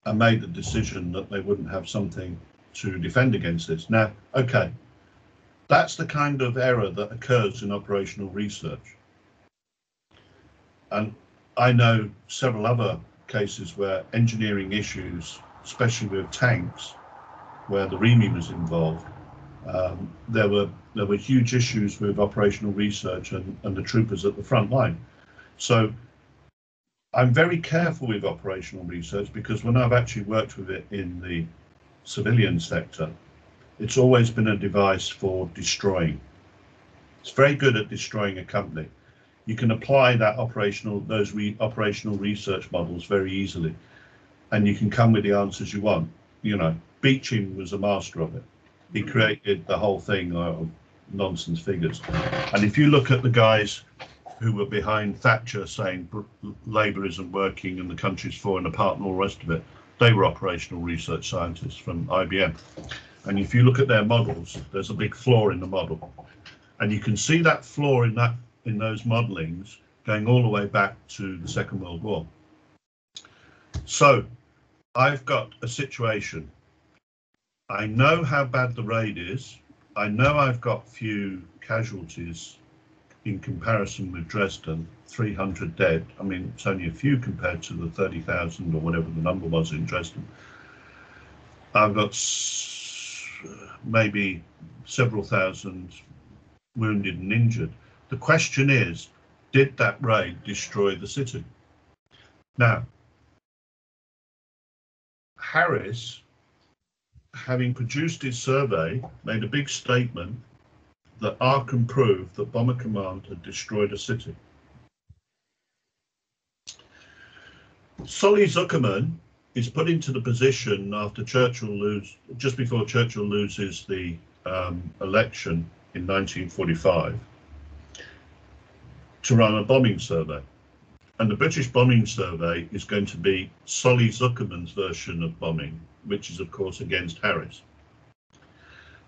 and made the decision that they wouldn't have something to defend against this. Now, okay, that's the kind of error that occurs in operational research. And I know several other cases where engineering issues, especially with tanks, where the REME was involved, um, there were there were huge issues with operational research and, and the troopers at the front line. So I'm very careful with operational research because when I've actually worked with it in the civilian sector, it's always been a device for destroying. It's very good at destroying a company. You can apply that operational those re, operational research models very easily, and you can come with the answers you want. You know, Beeching was a master of it. He mm-hmm. created the whole thing of nonsense figures. And if you look at the guys who were behind Thatcher saying Labour isn't working and the country's falling apart and all the rest of it, they were operational research scientists from IBM. And if you look at their models, there's a big flaw in the model. And you can see that flaw in that in those modelings going all the way back to the Second World War. So I've got a situation. I know how bad the raid is. I know I've got few casualties in comparison with Dresden, 300 dead. I mean, it's only a few compared to the 30,000 or whatever the number was in Dresden. I've got maybe several thousand wounded and injured. The question is, did that raid destroy the city? Now, Harris, having produced his survey, made a big statement that Aachen proved that Bomber Command had destroyed a city. Solly Zuckerman is put into the position after Churchill lose, just before Churchill loses the um, election in 1945, to run a bombing survey. And the British bombing survey is going to be Solly Zuckerman's version of bombing, which is, of course, against Harris.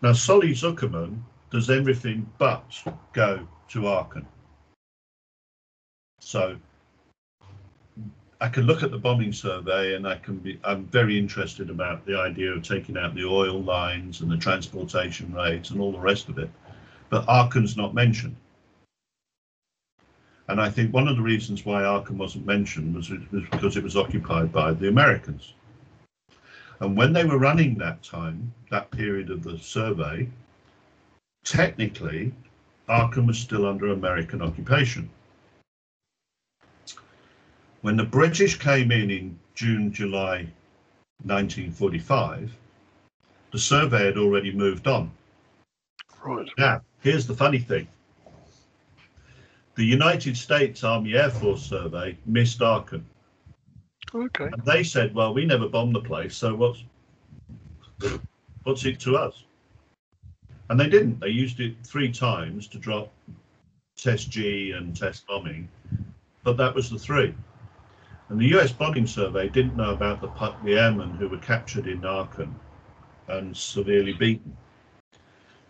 Now, Solly Zuckerman does everything but go to Aachen. So I can look at the bombing survey and I can be, I'm very interested about the idea of taking out the oil lines and the transportation rates and all the rest of it. But Aachen's not mentioned. And I think one of the reasons why Aachen wasn't mentioned was, was because it was occupied by the Americans. And when they were running that time, that period of the survey, technically, Aachen was still under American occupation. When the British came in in June, July 1945, the survey had already moved on. Right. Now, here's the funny thing. The United States Army Air Force survey missed Aachen. Okay. And they said, well, we never bombed the place, so what's what's it to us? And they didn't. They used it three times to drop test G and test bombing, but that was the three. And the US bombing survey didn't know about the, the airmen who were captured in Aachen and severely beaten.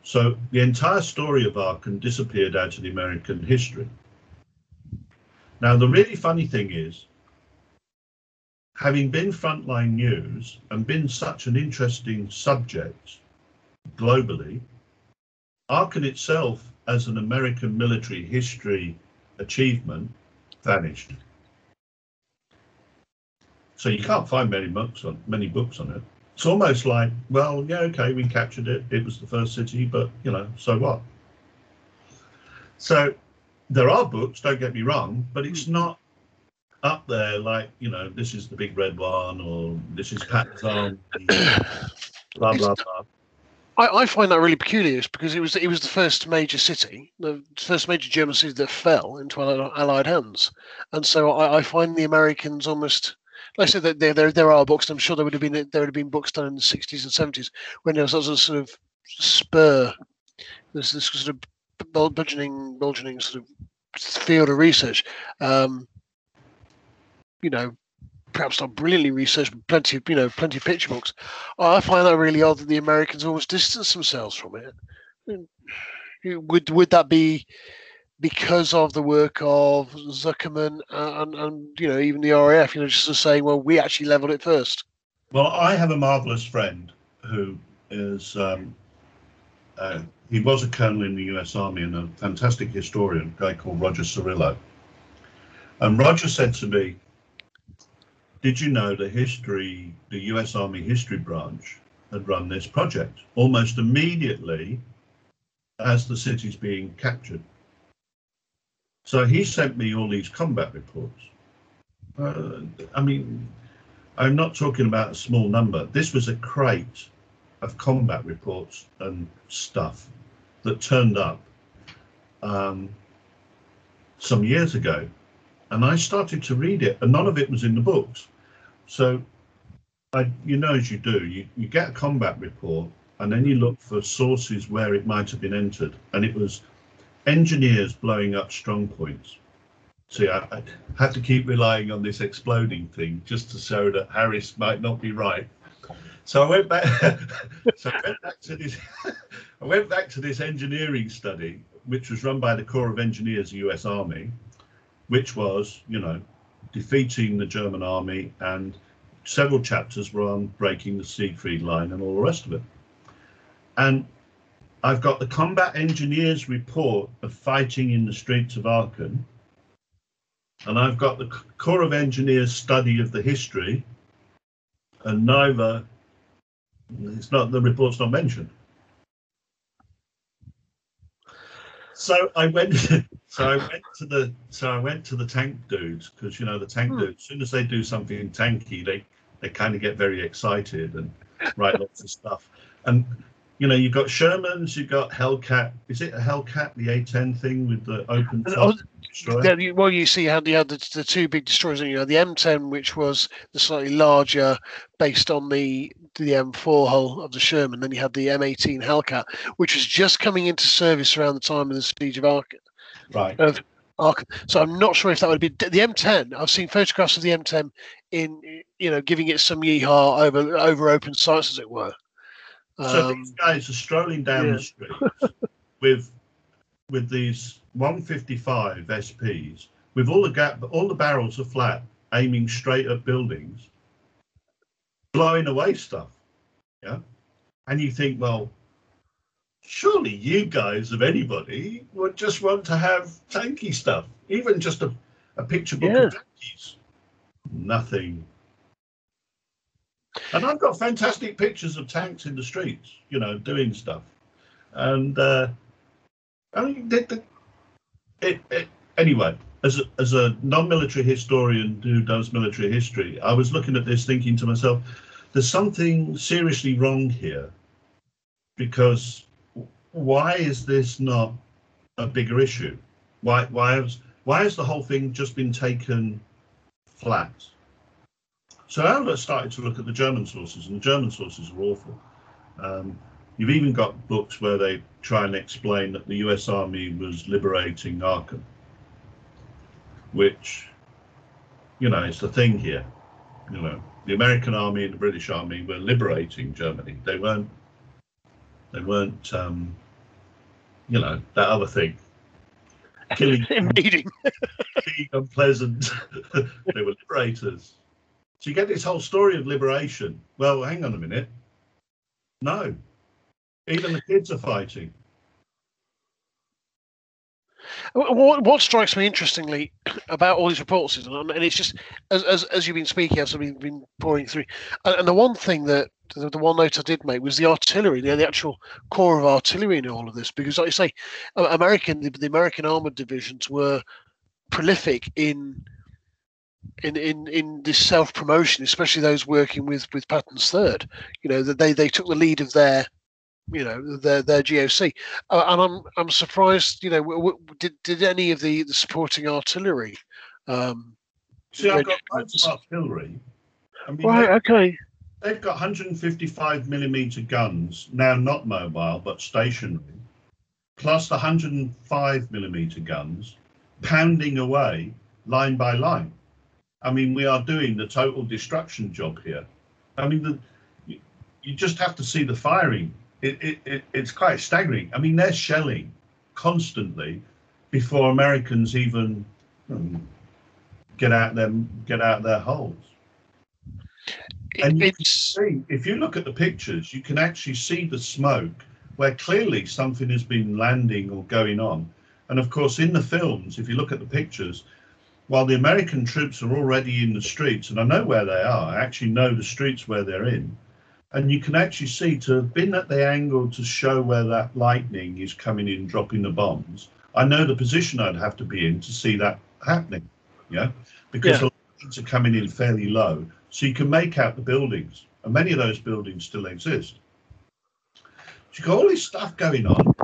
So the entire story of Aachen disappeared out of the American history. Now, the really funny thing is, having been frontline news and been such an interesting subject globally, Aachen itself, as an American military history achievement, vanished. So you can't find many books on many books on it. It's almost like, well, yeah, okay, we captured it. It was the first city, but you know, so what? So there are books, don't get me wrong, but it's hmm. not up there like, you know, this is the big red one or this is Patton, blah blah blah. I, I find that really peculiar because it was it was the first major city, the first major German city that fell into Allied hands, and so I, I find the Americans almost. Like I said that there, there there are books. I'm sure there would have been there would have been books done in the 60s and 70s when there was a sort of spur. There's this sort of burgeoning, burgeoning sort of field of research. Um, you know, perhaps not brilliantly researched, but plenty of you know plenty of picture books. I find that really odd that the Americans almost distance themselves from it. Would would that be because of the work of Zuckerman and, and you know even the RAF? You know, just saying, well, we actually leveled it first. Well, I have a marvelous friend who is. Um, uh, he was a colonel in the U.S. Army and a fantastic historian, a guy called Roger Cirillo. And Roger said to me, did you know the history, the US Army History Branch had run this project almost immediately as the city's being captured? So he sent me all these combat reports. Uh, I mean, I'm not talking about a small number. This was a crate of combat reports and stuff that turned up um, some years ago. And I started to read it, and none of it was in the books. So, I, you know, as you do, you, you get a combat report and then you look for sources where it might have been entered, and it was engineers blowing up strong points. See, I, I had to keep relying on this exploding thing just to show that Harris might not be right. So I went back. so I went back to this. I went back to this engineering study, which was run by the Corps of Engineers, U.S. Army, which was, you know, defeating the German army, and several chapters were on breaking the Siegfried line and all the rest of it. And I've got the combat engineers report of fighting in the streets of Aachen, and I've got the Corps of Engineers study of the history, and neither it's not the report's not mentioned. So I went. So I went to the. So I went to the tank dudes because you know the tank Hmm. dudes. As soon as they do something tanky, they they kind of get very excited and write lots of stuff. And you know you've got Shermans, you've got Hellcat. Is it a Hellcat, the A10 thing with the open top well, you see how you had the, the two big destroyers. You know, the M10, which was the slightly larger, based on the the M4 hull of the Sherman. Then you had the M18 Hellcat, which was just coming into service around the time of the siege of Aachen. Right. Of Aachen. So I'm not sure if that would be the M10. I've seen photographs of the M10 in you know giving it some yeehaw over over open sites, as it were. So Um, these guys are strolling down yeah. the street with with these 155 SPs with all the gap, all the barrels are flat, aiming straight at buildings, blowing away stuff. Yeah, and you think, well, surely you guys of anybody would just want to have tanky stuff, even just a, a picture book of tankies. Nothing. And I've got fantastic pictures of tanks in the streets, you know, doing stuff. And uh, I mean, the, the, it, it, anyway, as a, as a non-military historian who does military history, I was looking at this thinking to myself, there's something seriously wrong here, because why is this not a bigger issue? Why why has why has the whole thing just been taken flat? So let's started to look at the German sources, and the German sources are awful. Um, you've even got books where they try and explain that the U.S. Army was liberating Aachen, which, you know, it's the thing here. You know, the American Army and the British Army were liberating Germany. They weren't. They weren't. Um, you know, that other thing. Killing invading. being unpleasant. they were liberators. So you get this whole story of liberation. Well, hang on a minute. No. Even the kids are fighting. What, what strikes me interestingly about all these reports is, and it's just as as, as you've been speaking, as I've been, been pouring through, and, and the one thing that the, the one note I did make was the artillery, the, the actual core of artillery in all of this, because like you say, American the, the American armored divisions were prolific in in in in this self promotion, especially those working with with Patton's Third. You know that they they took the lead of their you know their their GOC, uh, and I'm I'm surprised. You know, w- w- did did any of the the supporting artillery? Um, See, I've got regiments? loads of artillery. I mean, right. Okay. They- they've got 155 millimeter guns, now not mobile, but stationary, plus the 105 millimeter guns, pounding away line by line. I mean, we are doing the total destruction job here. I mean, the, you, you just have to see the firing. It, it, it, it's quite staggering. I mean, they're shelling constantly before Americans even um, get out them get out their holes. It- And you it's see, if you look at the pictures, you can actually see the smoke where clearly something has been landing or going on. And of course, in the films, if you look at the pictures, while the American troops are already in the streets, and I know where they are, I actually know the streets where they're in, and you can actually see to have been at the angle to show where that lightning is coming in, dropping the bombs. I know the position I'd have to be in to see that happening. Yeah, because Yeah. the lightnings are coming in fairly low, so you can make out the buildings, and many of those buildings still exist. So you've got all this stuff going on.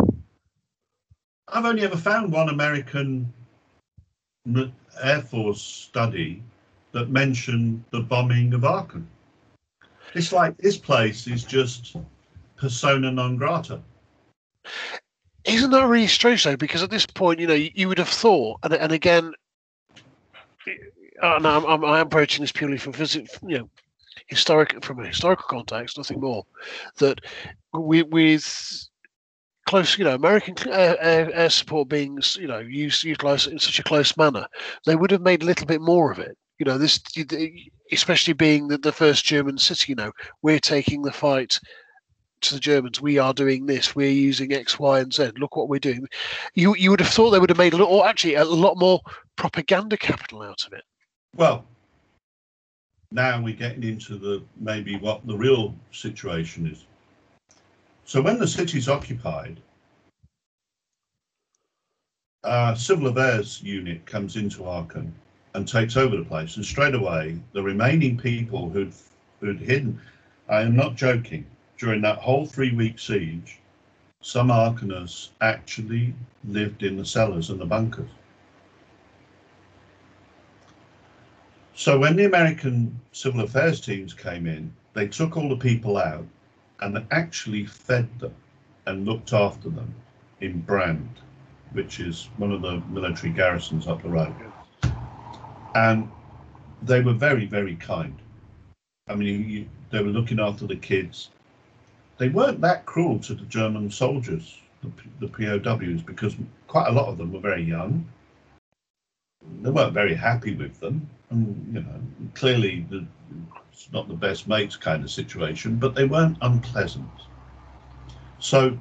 I've only ever found one American Air Force study that mentioned the bombing of Aachen. It's like this place is just persona non grata. Isn't that really strange though? Because at this point, you know, you, you would have thought, and, and again, uh, no, I'm, I'm, I'm approaching this purely from you know, historic from a historical context, nothing more. That we, with close, you know, American air, air, air support being, you know, used utilized in such a close manner, they would have made a little bit more of it. You know, this, especially being the, the first German city. You know, we're taking the fight to the Germans, we are doing this, we're using X, Y, and Z. Look what we're doing. You you would have thought they would have made a lot, or actually a lot more propaganda capital out of it. Well, now we're getting into the maybe what the real situation is. So when the city's occupied, a civil affairs unit comes into Aachen and takes over the place, and straight away the remaining people who'd who'd hidden. I am not joking during that whole three week siege, some Aacheners actually lived in the cellars and the bunkers. So when the American civil affairs teams came in, they took all the people out and actually fed them and looked after them in Brand, which is one of the military garrisons up the road. And they were very, very kind. I mean, you, they were looking after the kids they weren't that cruel to the German soldiers, the, the POWs, because quite a lot of them were very young. They weren't very happy with them, you know, clearly the, it's not the best mates kind of situation, but they weren't unpleasant. So,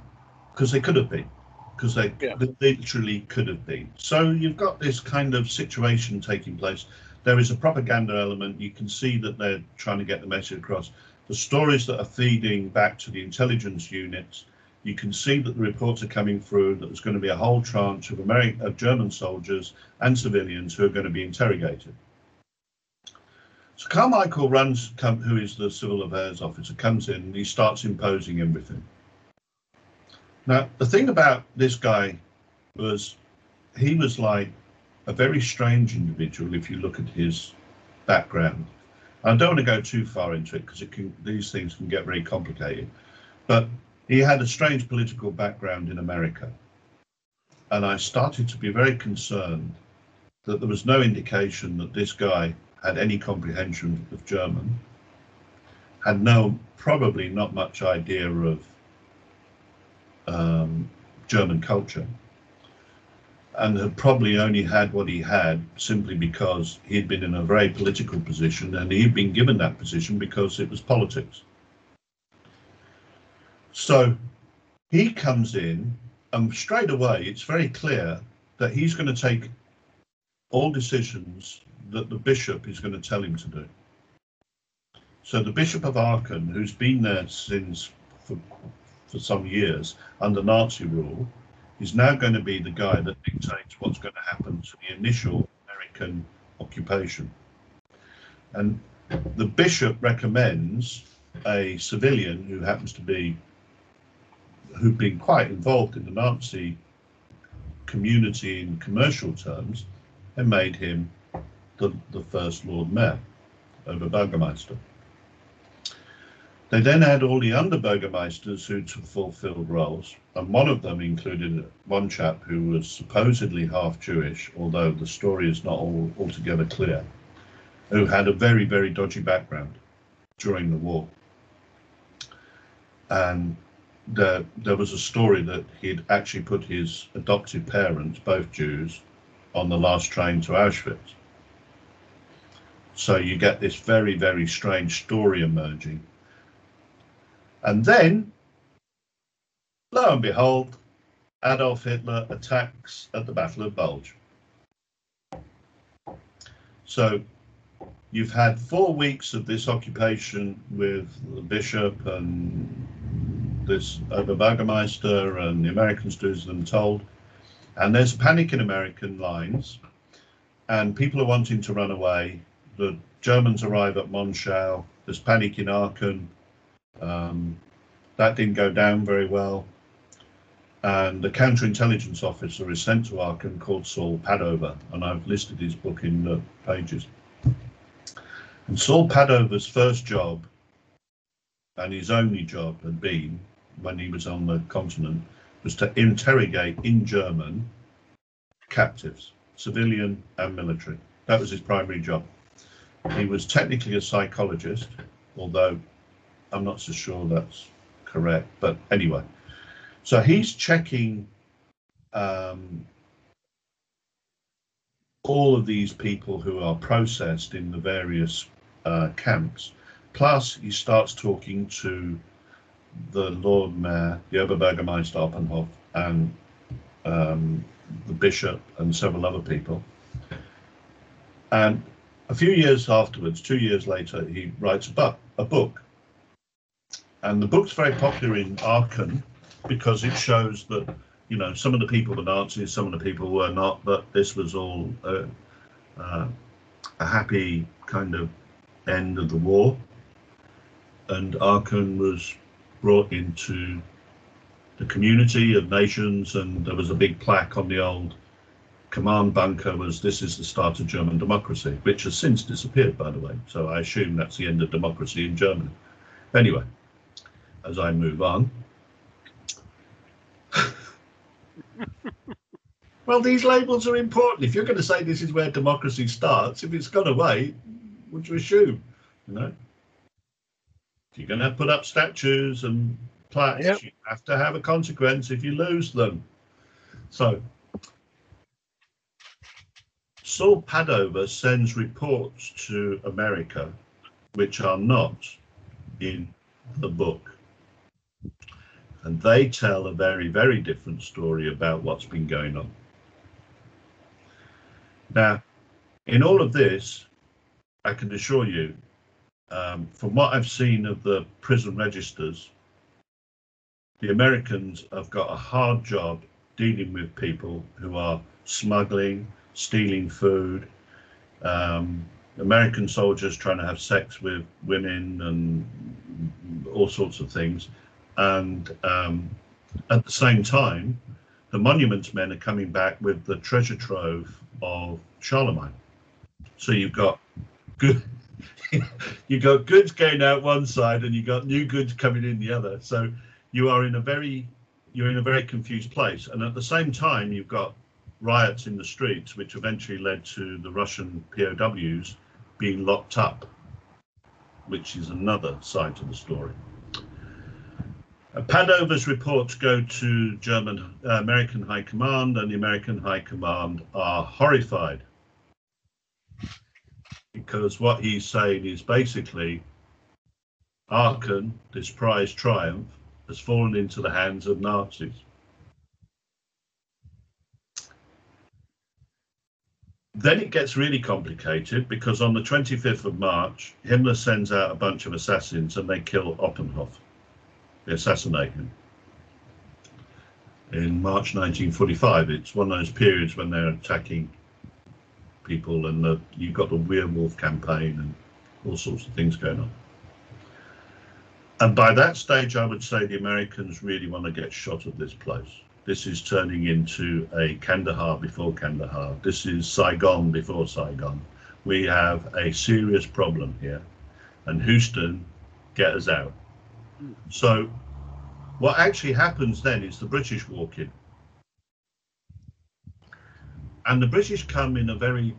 because they could have been, because they, yeah. they literally could have been. So you've got this kind of situation taking place. There is a propaganda element. You can see that they're trying to get the message across the stories that are feeding back to the intelligence units, you can see that the reports are coming through that there's going to be a whole tranche of, American, of German soldiers and civilians who are going to be interrogated. So Carmichael runs, who is the civil affairs officer, comes in and he starts imposing everything. Now, the thing about this guy was he was like a very strange individual if you look at his background. I don't want to go too far into it because it can these things can get very complicated. But he had a strange political background in America. And I started to be very concerned that there was no indication that this guy had any comprehension of German, had no, probably not much idea of um, German culture and had probably only had what he had simply because he'd been in a very political position and he'd been given that position because it was politics. So he comes in and straight away it's very clear that he's going to take all decisions that the bishop is going to tell him to do. So the Bishop of Aachen, who's been there since for, for some years under Nazi rule, is now going to be the guy that dictates what's going to happen to the initial American occupation. And the bishop recommends a civilian who happens to be who'd been quite involved in the Nazi community in commercial terms and made him the, the first Lord Mayor Oberbürgermeister. They then had all the Underburgermeisters who'd fulfilled roles, and one of them included one chap who was supposedly half Jewish, although the story is not all, altogether clear, who had a very, very dodgy background during the war. And there, there was a story that he'd actually put his adoptive parents, both Jews, on the last train to Auschwitz. So you get this very, very strange story emerging and then, lo and behold, Adolf Hitler attacks at the Battle of Bulge. So you've had four weeks of this occupation with the bishop and this Oberbürgermeister and the Americans do as them told. And there's panic in American lines, and people are wanting to run away. The Germans arrive at Monschau. There's panic in Aachen. Um, that didn't go down very well. And the counterintelligence officer is sent to Aachen called Saul Padover, and I've listed his book in the pages. And Saul Padover's first job and his only job had been when he was on the continent was to interrogate in German captives, civilian and military. That was his primary job. He was technically a psychologist, although I'm not so sure that's correct. But anyway, so he's checking um, all of these people who are processed in the various uh, camps. Plus, he starts talking to the Lord Mayor, the Oberbürgermeister Oppenhoff, and um, the bishop, and several other people. And a few years afterwards, two years later, he writes a book, a book. And the book's very popular in Aachen because it shows that, you know, some of the people were Nazis, some of the people were not, but this was all uh, uh, a happy kind of end of the war. And Aachen was brought into the community of nations, and there was a big plaque on the old command bunker was this is the start of German democracy, which has since disappeared, by the way. So I assume that's the end of democracy in Germany. Anyway, as I move on. well, these labels are important. If you're going to say this is where democracy starts, if it's gone away, would you assume? You know, if you're going to put up statues and plaques, yep. you have to have a consequence if you lose them. So, Saul Padover sends reports to America which are not in the book. And they tell a very, very different story about what's been going on. Now, in all of this, I can assure you um, from what I've seen of the prison registers, the Americans have got a hard job dealing with people who are smuggling, stealing food, um, American soldiers trying to have sex with women and all sorts of things. And um, at the same time, the monuments men are coming back with the treasure trove of Charlemagne. So you've got good you got goods going out one side and you've got new goods coming in the other. So you are in a very you're in a very confused place. And at the same time, you've got riots in the streets, which eventually led to the Russian POWs being locked up, which is another side to the story. Uh, Padover's reports go to German uh, American High Command, and the American High Command are horrified because what he's saying is basically Aachen, this prize triumph, has fallen into the hands of Nazis. Then it gets really complicated because on the 25th of March, Himmler sends out a bunch of assassins and they kill Oppenhoff. They assassinate him. In March 1945, it's one of those periods when they're attacking people, and the, you've got the werewolf campaign and all sorts of things going on. And by that stage, I would say the Americans really want to get shot at this place. This is turning into a Kandahar before Kandahar. This is Saigon before Saigon. We have a serious problem here, and Houston, get us out. So, what actually happens then is the British walk in and the British come in a very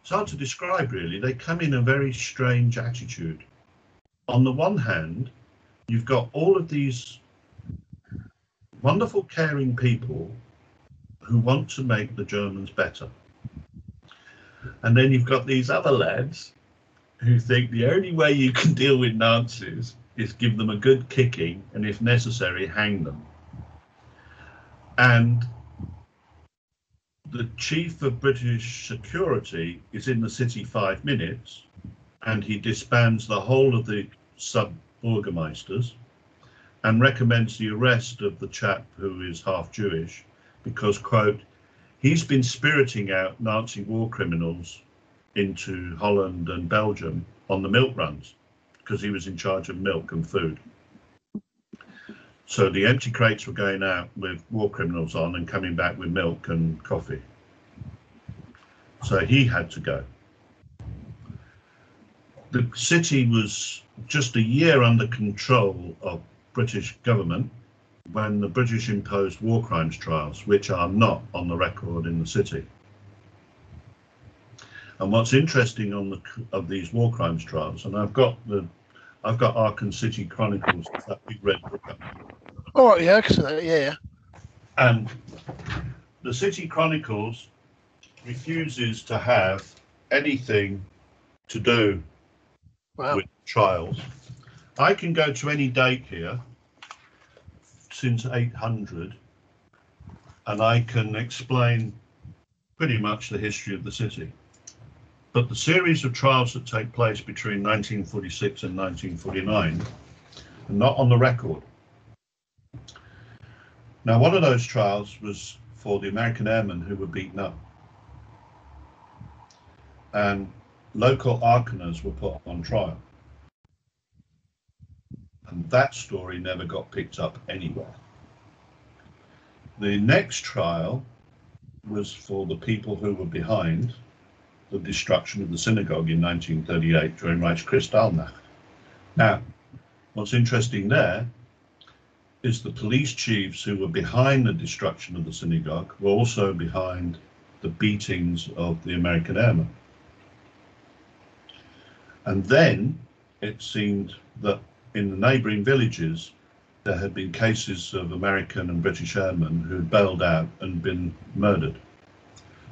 it's hard to describe really. They come in a very strange attitude. On the one hand, you've got all of these wonderful, caring people who want to make the Germans better. And then you've got these other lads who think the only way you can deal with Nazis is give them a good kicking and, if necessary, hang them. And the chief of British security is in the city five minutes and he disbands the whole of the sub burgomeisters and recommends the arrest of the chap who is half Jewish because, quote, he's been spiriting out Nazi war criminals into Holland and Belgium on the milk runs because he was in charge of milk and food. So the empty crates were going out with war criminals on and coming back with milk and coffee. So he had to go. the city was just a year under control of British government when the British imposed war crimes trials, which are not on the record in the city. And what's interesting on the of these war crimes trials, and I've got the, I've got Aachen City Chronicles, that big red book. Oh yeah, yeah, yeah. And the City Chronicles refuses to have anything to do Wow. with trials. I can go to any date here since 800 and I can explain pretty much the history of the city. But the series of trials that take place between 1946 and 1949 are not on the record. Now, one of those trials was for the American airmen who were beaten up. And local Aacheners were put on trial. And that story never got picked up anywhere. The next trial was for the people who were behind the destruction of the synagogue in 1938 during Reichskristallnacht. Now, what's interesting there is the police chiefs who were behind the destruction of the synagogue were also behind the beatings of the American airmen. And then it seemed that in the neighbouring villages there had been cases of American and British airmen who had bailed out and been murdered.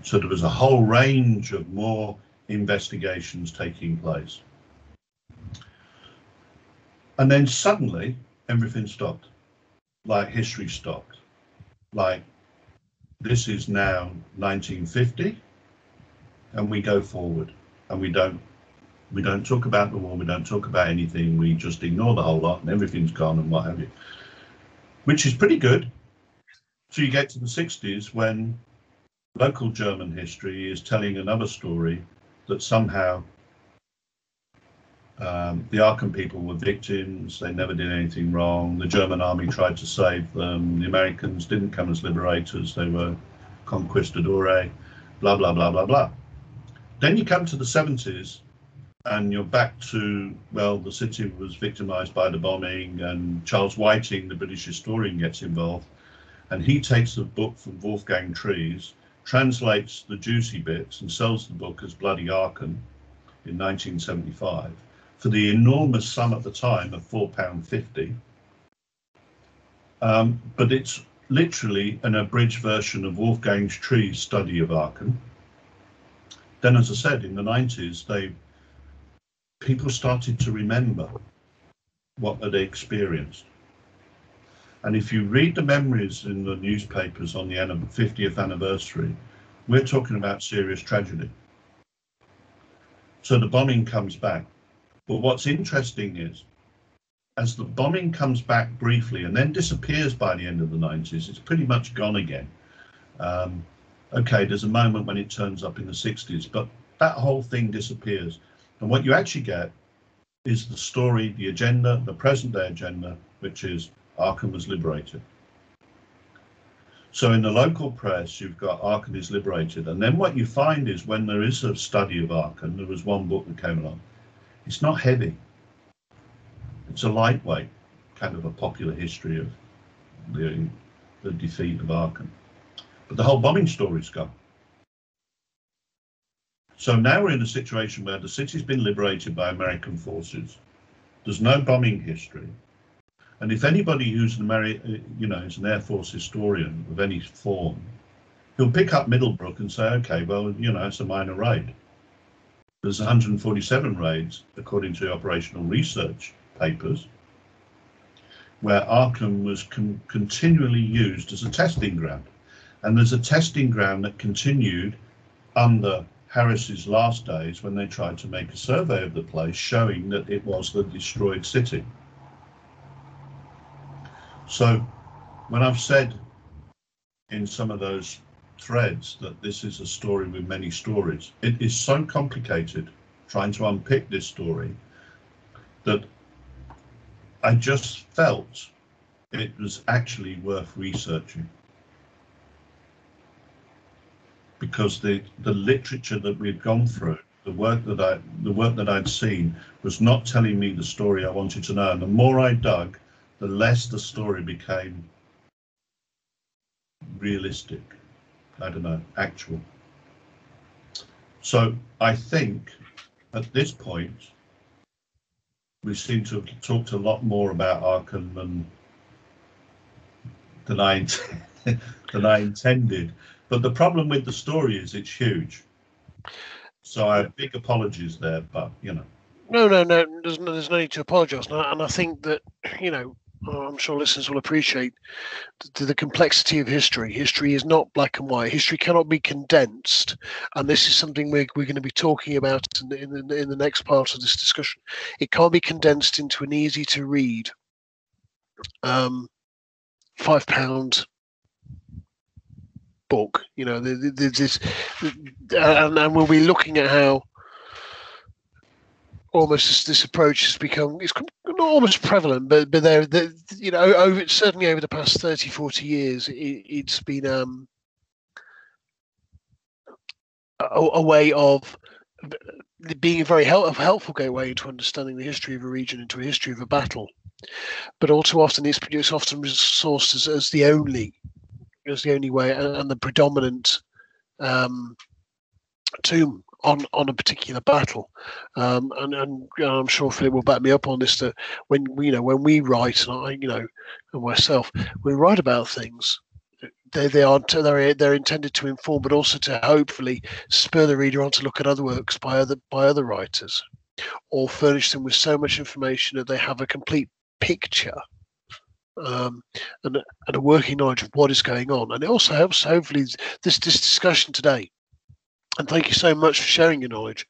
So there was a whole range of more investigations taking place. And then suddenly everything stopped, like history stopped. Like this is now 1950 and we go forward and we don't we don't talk about the war, we don't talk about anything, we just ignore the whole lot and everything's gone and what have you. Which is pretty good. So you get to the 60s when local German history is telling another story that somehow um, the Aachen people were victims, they never did anything wrong, the German army tried to save them, the Americans didn't come as liberators, they were conquistadores, blah, blah, blah, blah, blah. Then you come to the 70s and you're back to well the city was victimized by the bombing and charles whiting the british historian gets involved. And he takes the book from wolfgang trees translates the juicy bits and sells the book as bloody aachen in 1975 for the enormous sum at the time of £4.50 um, but it's literally an abridged version of wolfgang trees study of aachen then as i said in the 90s they people started to remember what they experienced. And if you read the memories in the newspapers on the 50th anniversary, we're talking about serious tragedy. So the bombing comes back. But what's interesting is, as the bombing comes back briefly and then disappears by the end of the 90s, it's pretty much gone again. Um, okay, there's a moment when it turns up in the 60s, but that whole thing disappears. And what you actually get is the story, the agenda, the present day agenda, which is Aachen was liberated. So in the local press, you've got Aachen is liberated. And then what you find is when there is a study of Aachen, there was one book that came along, it's not heavy. It's a lightweight, kind of a popular history of the, the defeat of Aachen. But the whole bombing story's gone. So now we're in a situation where the city's been liberated by American forces. There's no bombing history. And if anybody who's an Ameri- uh, you know, is an Air Force historian of any form, he'll pick up Middlebrook and say, okay, well, you know, it's a minor raid. There's 147 raids, according to operational research papers, where Aachen was con- continually used as a testing ground. And there's a testing ground that continued under Harris's last days when they tried to make a survey of the place showing that it was the destroyed city. So when I've said in some of those threads that this is a story with many stories, it is so complicated trying to unpick this story that I just felt it was actually worth researching. Because the, the literature that we had gone through the work that I the work that I'd seen was not telling me the story I wanted to know. And the more I dug, the less the story became realistic. I don't know, actual. So I think at this point we seem to have talked a lot more about Aachen than than I than I intended. But the problem with the story is it's huge. So I have big apologies there, but you know. No, no, no. There's no, there's no need to apologise, and I, and I think that you know I'm sure listeners will appreciate the, the, complexity of history. History is not black and white. History cannot be condensed, and this is something we're, we're going to be talking about in the, in the, in the next part of this discussion. It can't be condensed into an easy to read um, five pound book. You know, there's this, and, and we'll be looking at how almost this, this, approach has become it's not almost prevalent but but there the, you know over certainly over the past 30 40 years it, has been um a, a, way of being a very help, helpful gateway into understanding the history of a region into a history of a battle but all too often it's produced often sourced as, as the only as the only way and, and the predominant um tomb on on a particular battle. Um, and, and I'm sure Philip will back me up on this. That when you know when we write, and I you know and myself, we write about things. They they are they're they're intended to inform, but also to hopefully spur the reader on to look at other works by other by other writers, or furnish them with so much information that they have a complete picture um, and, and a working knowledge of what is going on. And it also helps, hopefully, this, this discussion today and thank you so much for sharing your knowledge,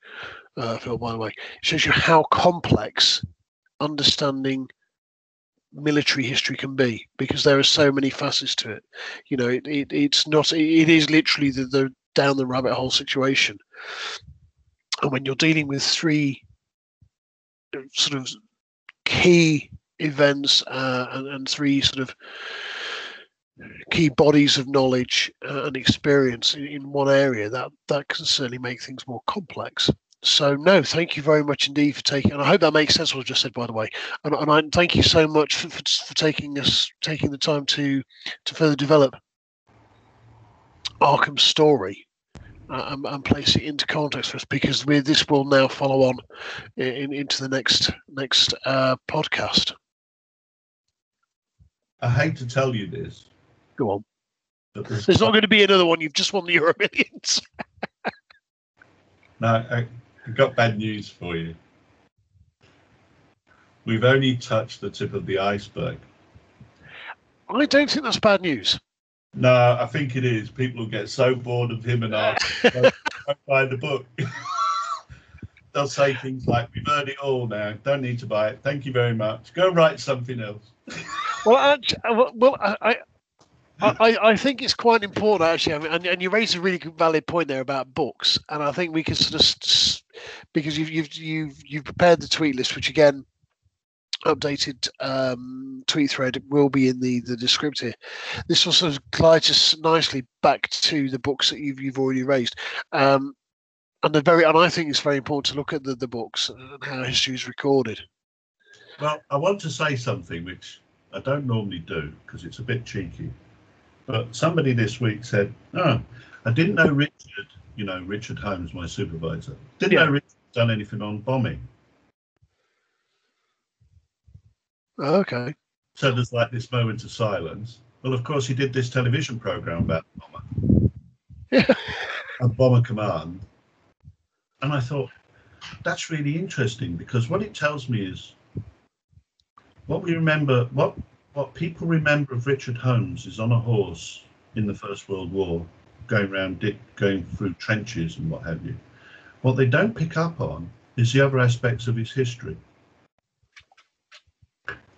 uh, Phil. By the way, it shows you how complex understanding military history can be because there are so many facets to it. You know, it, it it's not. It is literally the, the down the rabbit hole situation. And when you're dealing with three uh, sort of key events uh, and, and three sort of key bodies of knowledge uh, and experience in, in, one area, that that can certainly make things more complex. So no, thank you very much indeed for taking, and I hope that makes sense what I just said, by the way. And, and I thank you so much for, for, for taking us taking the time to to further develop Aachen's story uh, and, and, place it into context for us because we, this will now follow on in, into the next next uh, podcast. I hate to tell you this, Go on. There's not going to be another one. You've just won the Euro Millions. no, I, have got bad news for you. We've only touched the tip of the iceberg. I don't think that's bad news. No, I think it is. People will get so bored of him and I don't buy the book. They'll say things like, "We've heard it all now. Don't need to buy it. Thank you very much. Go write something else." Well, I, well, I, I, I think it's quite important actually, I mean, and, and you raised a really good, valid point there about books, and I think we can sort of because you've you've you've you've prepared the tweet list, which again updated um, tweet thread will be in the the descriptor. This will sort of glide us nicely back to the books that you've you've already raised. Um, and the very and I think it's very important to look at the, the books and how history is recorded. Well, I want to say something which I don't normally do because it's a bit cheeky. But somebody this week said, "Oh, I didn't know Richard. You know, Richard Holmes, my supervisor, didn't yeah. know Richard done anything on bombing." Okay. So there's like this moment of silence. Well, of course, he did this television program about the bomber. Yeah. And bomber command. And I thought, that's really interesting because what it tells me is what we remember, what what people remember of Richard Holmes is on a horse in the First World War, going around going through trenches and what have you. What they don't pick up on is the other aspects of his history.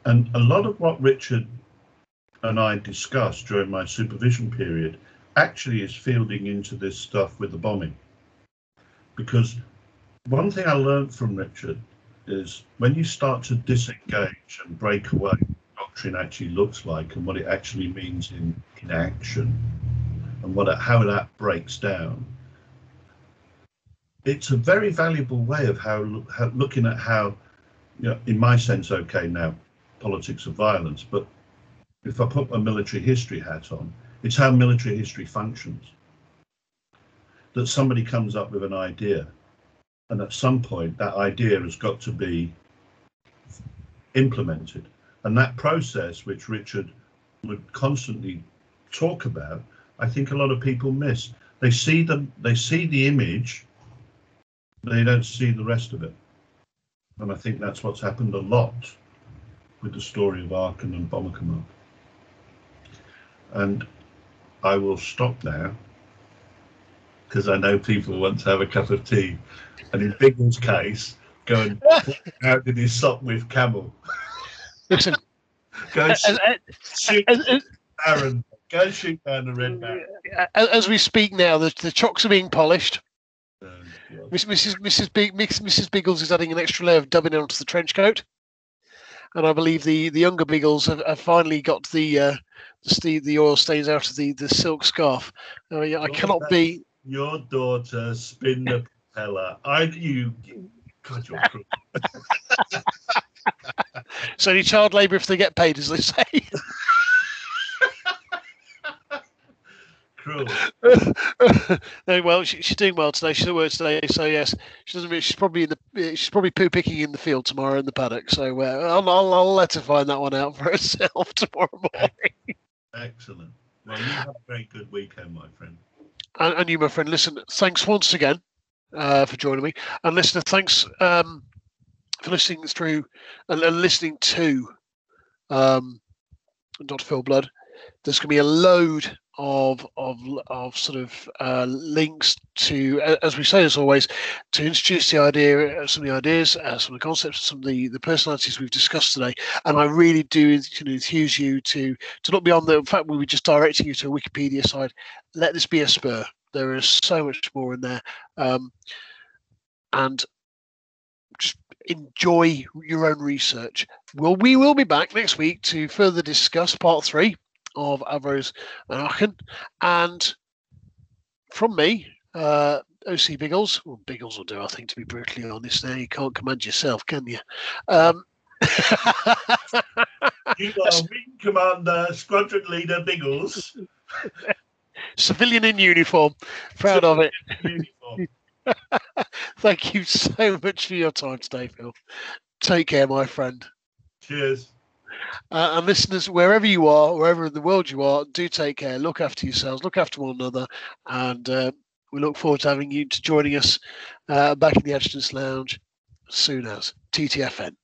And a lot of what Richard and I discussed during my supervision period actually is fielding into this stuff with the bombing. Because one thing I learned from Richard is when you start to disengage and break away, doctrine actually looks like and what it actually means in, in action and what how that breaks down. it's a very valuable way of how, how looking at how, you know, in my sense, okay, now politics of violence, but if I put my military history hat on, it's how military history functions. That somebody comes up with an idea, and at some point that idea has got to be implemented. And that process, which Richard would constantly talk about, I think a lot of people miss. They see them, they see the image, they don't see the rest of it. And I think that's what's happened a lot with the story of Aachen and Bomber Command. And I will stop now because I know people want to have a cup of tea. And in Biggles' case, go and out did he stop with Camel? Listen, go and as, shoot as, as, Aaron. Go and shoot down the red baron. as we speak now, the, the chocks are being polished. Um, yeah. Miss- Mrs. Mrs. Big, Mrs. Mrs. Biggles is adding an extra layer of dubbing onto the trench coat, and I believe the, the younger Biggles have, have finally got the uh, the, the oil stains out of the, the silk scarf. Uh, yeah, I cannot that- be. Your daughter spin the propeller. I you God, you're cruel. It's only child labour if they get paid, as they say. cruel. no, well, she, she's doing well today. She's at work today, so yes, she doesn't. She's probably in the. She's probably poo picking in the field tomorrow in the paddock. So uh, I'll, I'll, I'll let her find that one out for herself tomorrow morning. Excellent. Well, you have a very good weekend, my friend. And, and you, my friend, listen. Thanks once again uh, for joining me, and listener, thanks um, for listening through and, and listening to um, Dr. Phil Blood. There's going to be a load of of of sort of uh, links to, as we say as always, to introduce the idea, uh, some of the ideas, uh, some of the concepts, some of the the personalities we've discussed today. And I really do you enthuse you to to look beyond the in fact we were just directing you to a Wikipedia site. Let this be a spur. There is so much more in there, um, and just enjoy your own research. Well, we will be back next week to further discuss part three of Avros and Aachen. And from me, uh, OC Biggles, well, Biggles will do, I think, to be brutally honest. Now you can't command yourself, can you? Um, You are Wing Commander, Squadron Leader Biggles. civilian in uniform, proud of it. Thank you so much for your time today, Phil. Take care, my friend. Cheers. Uh, and listeners, wherever you are, wherever in the world you are, do take care. Look after yourselves. Look after one another. And uh, we look forward to having you to joining us uh, back in the Adjutant's Lounge soon as TTFN.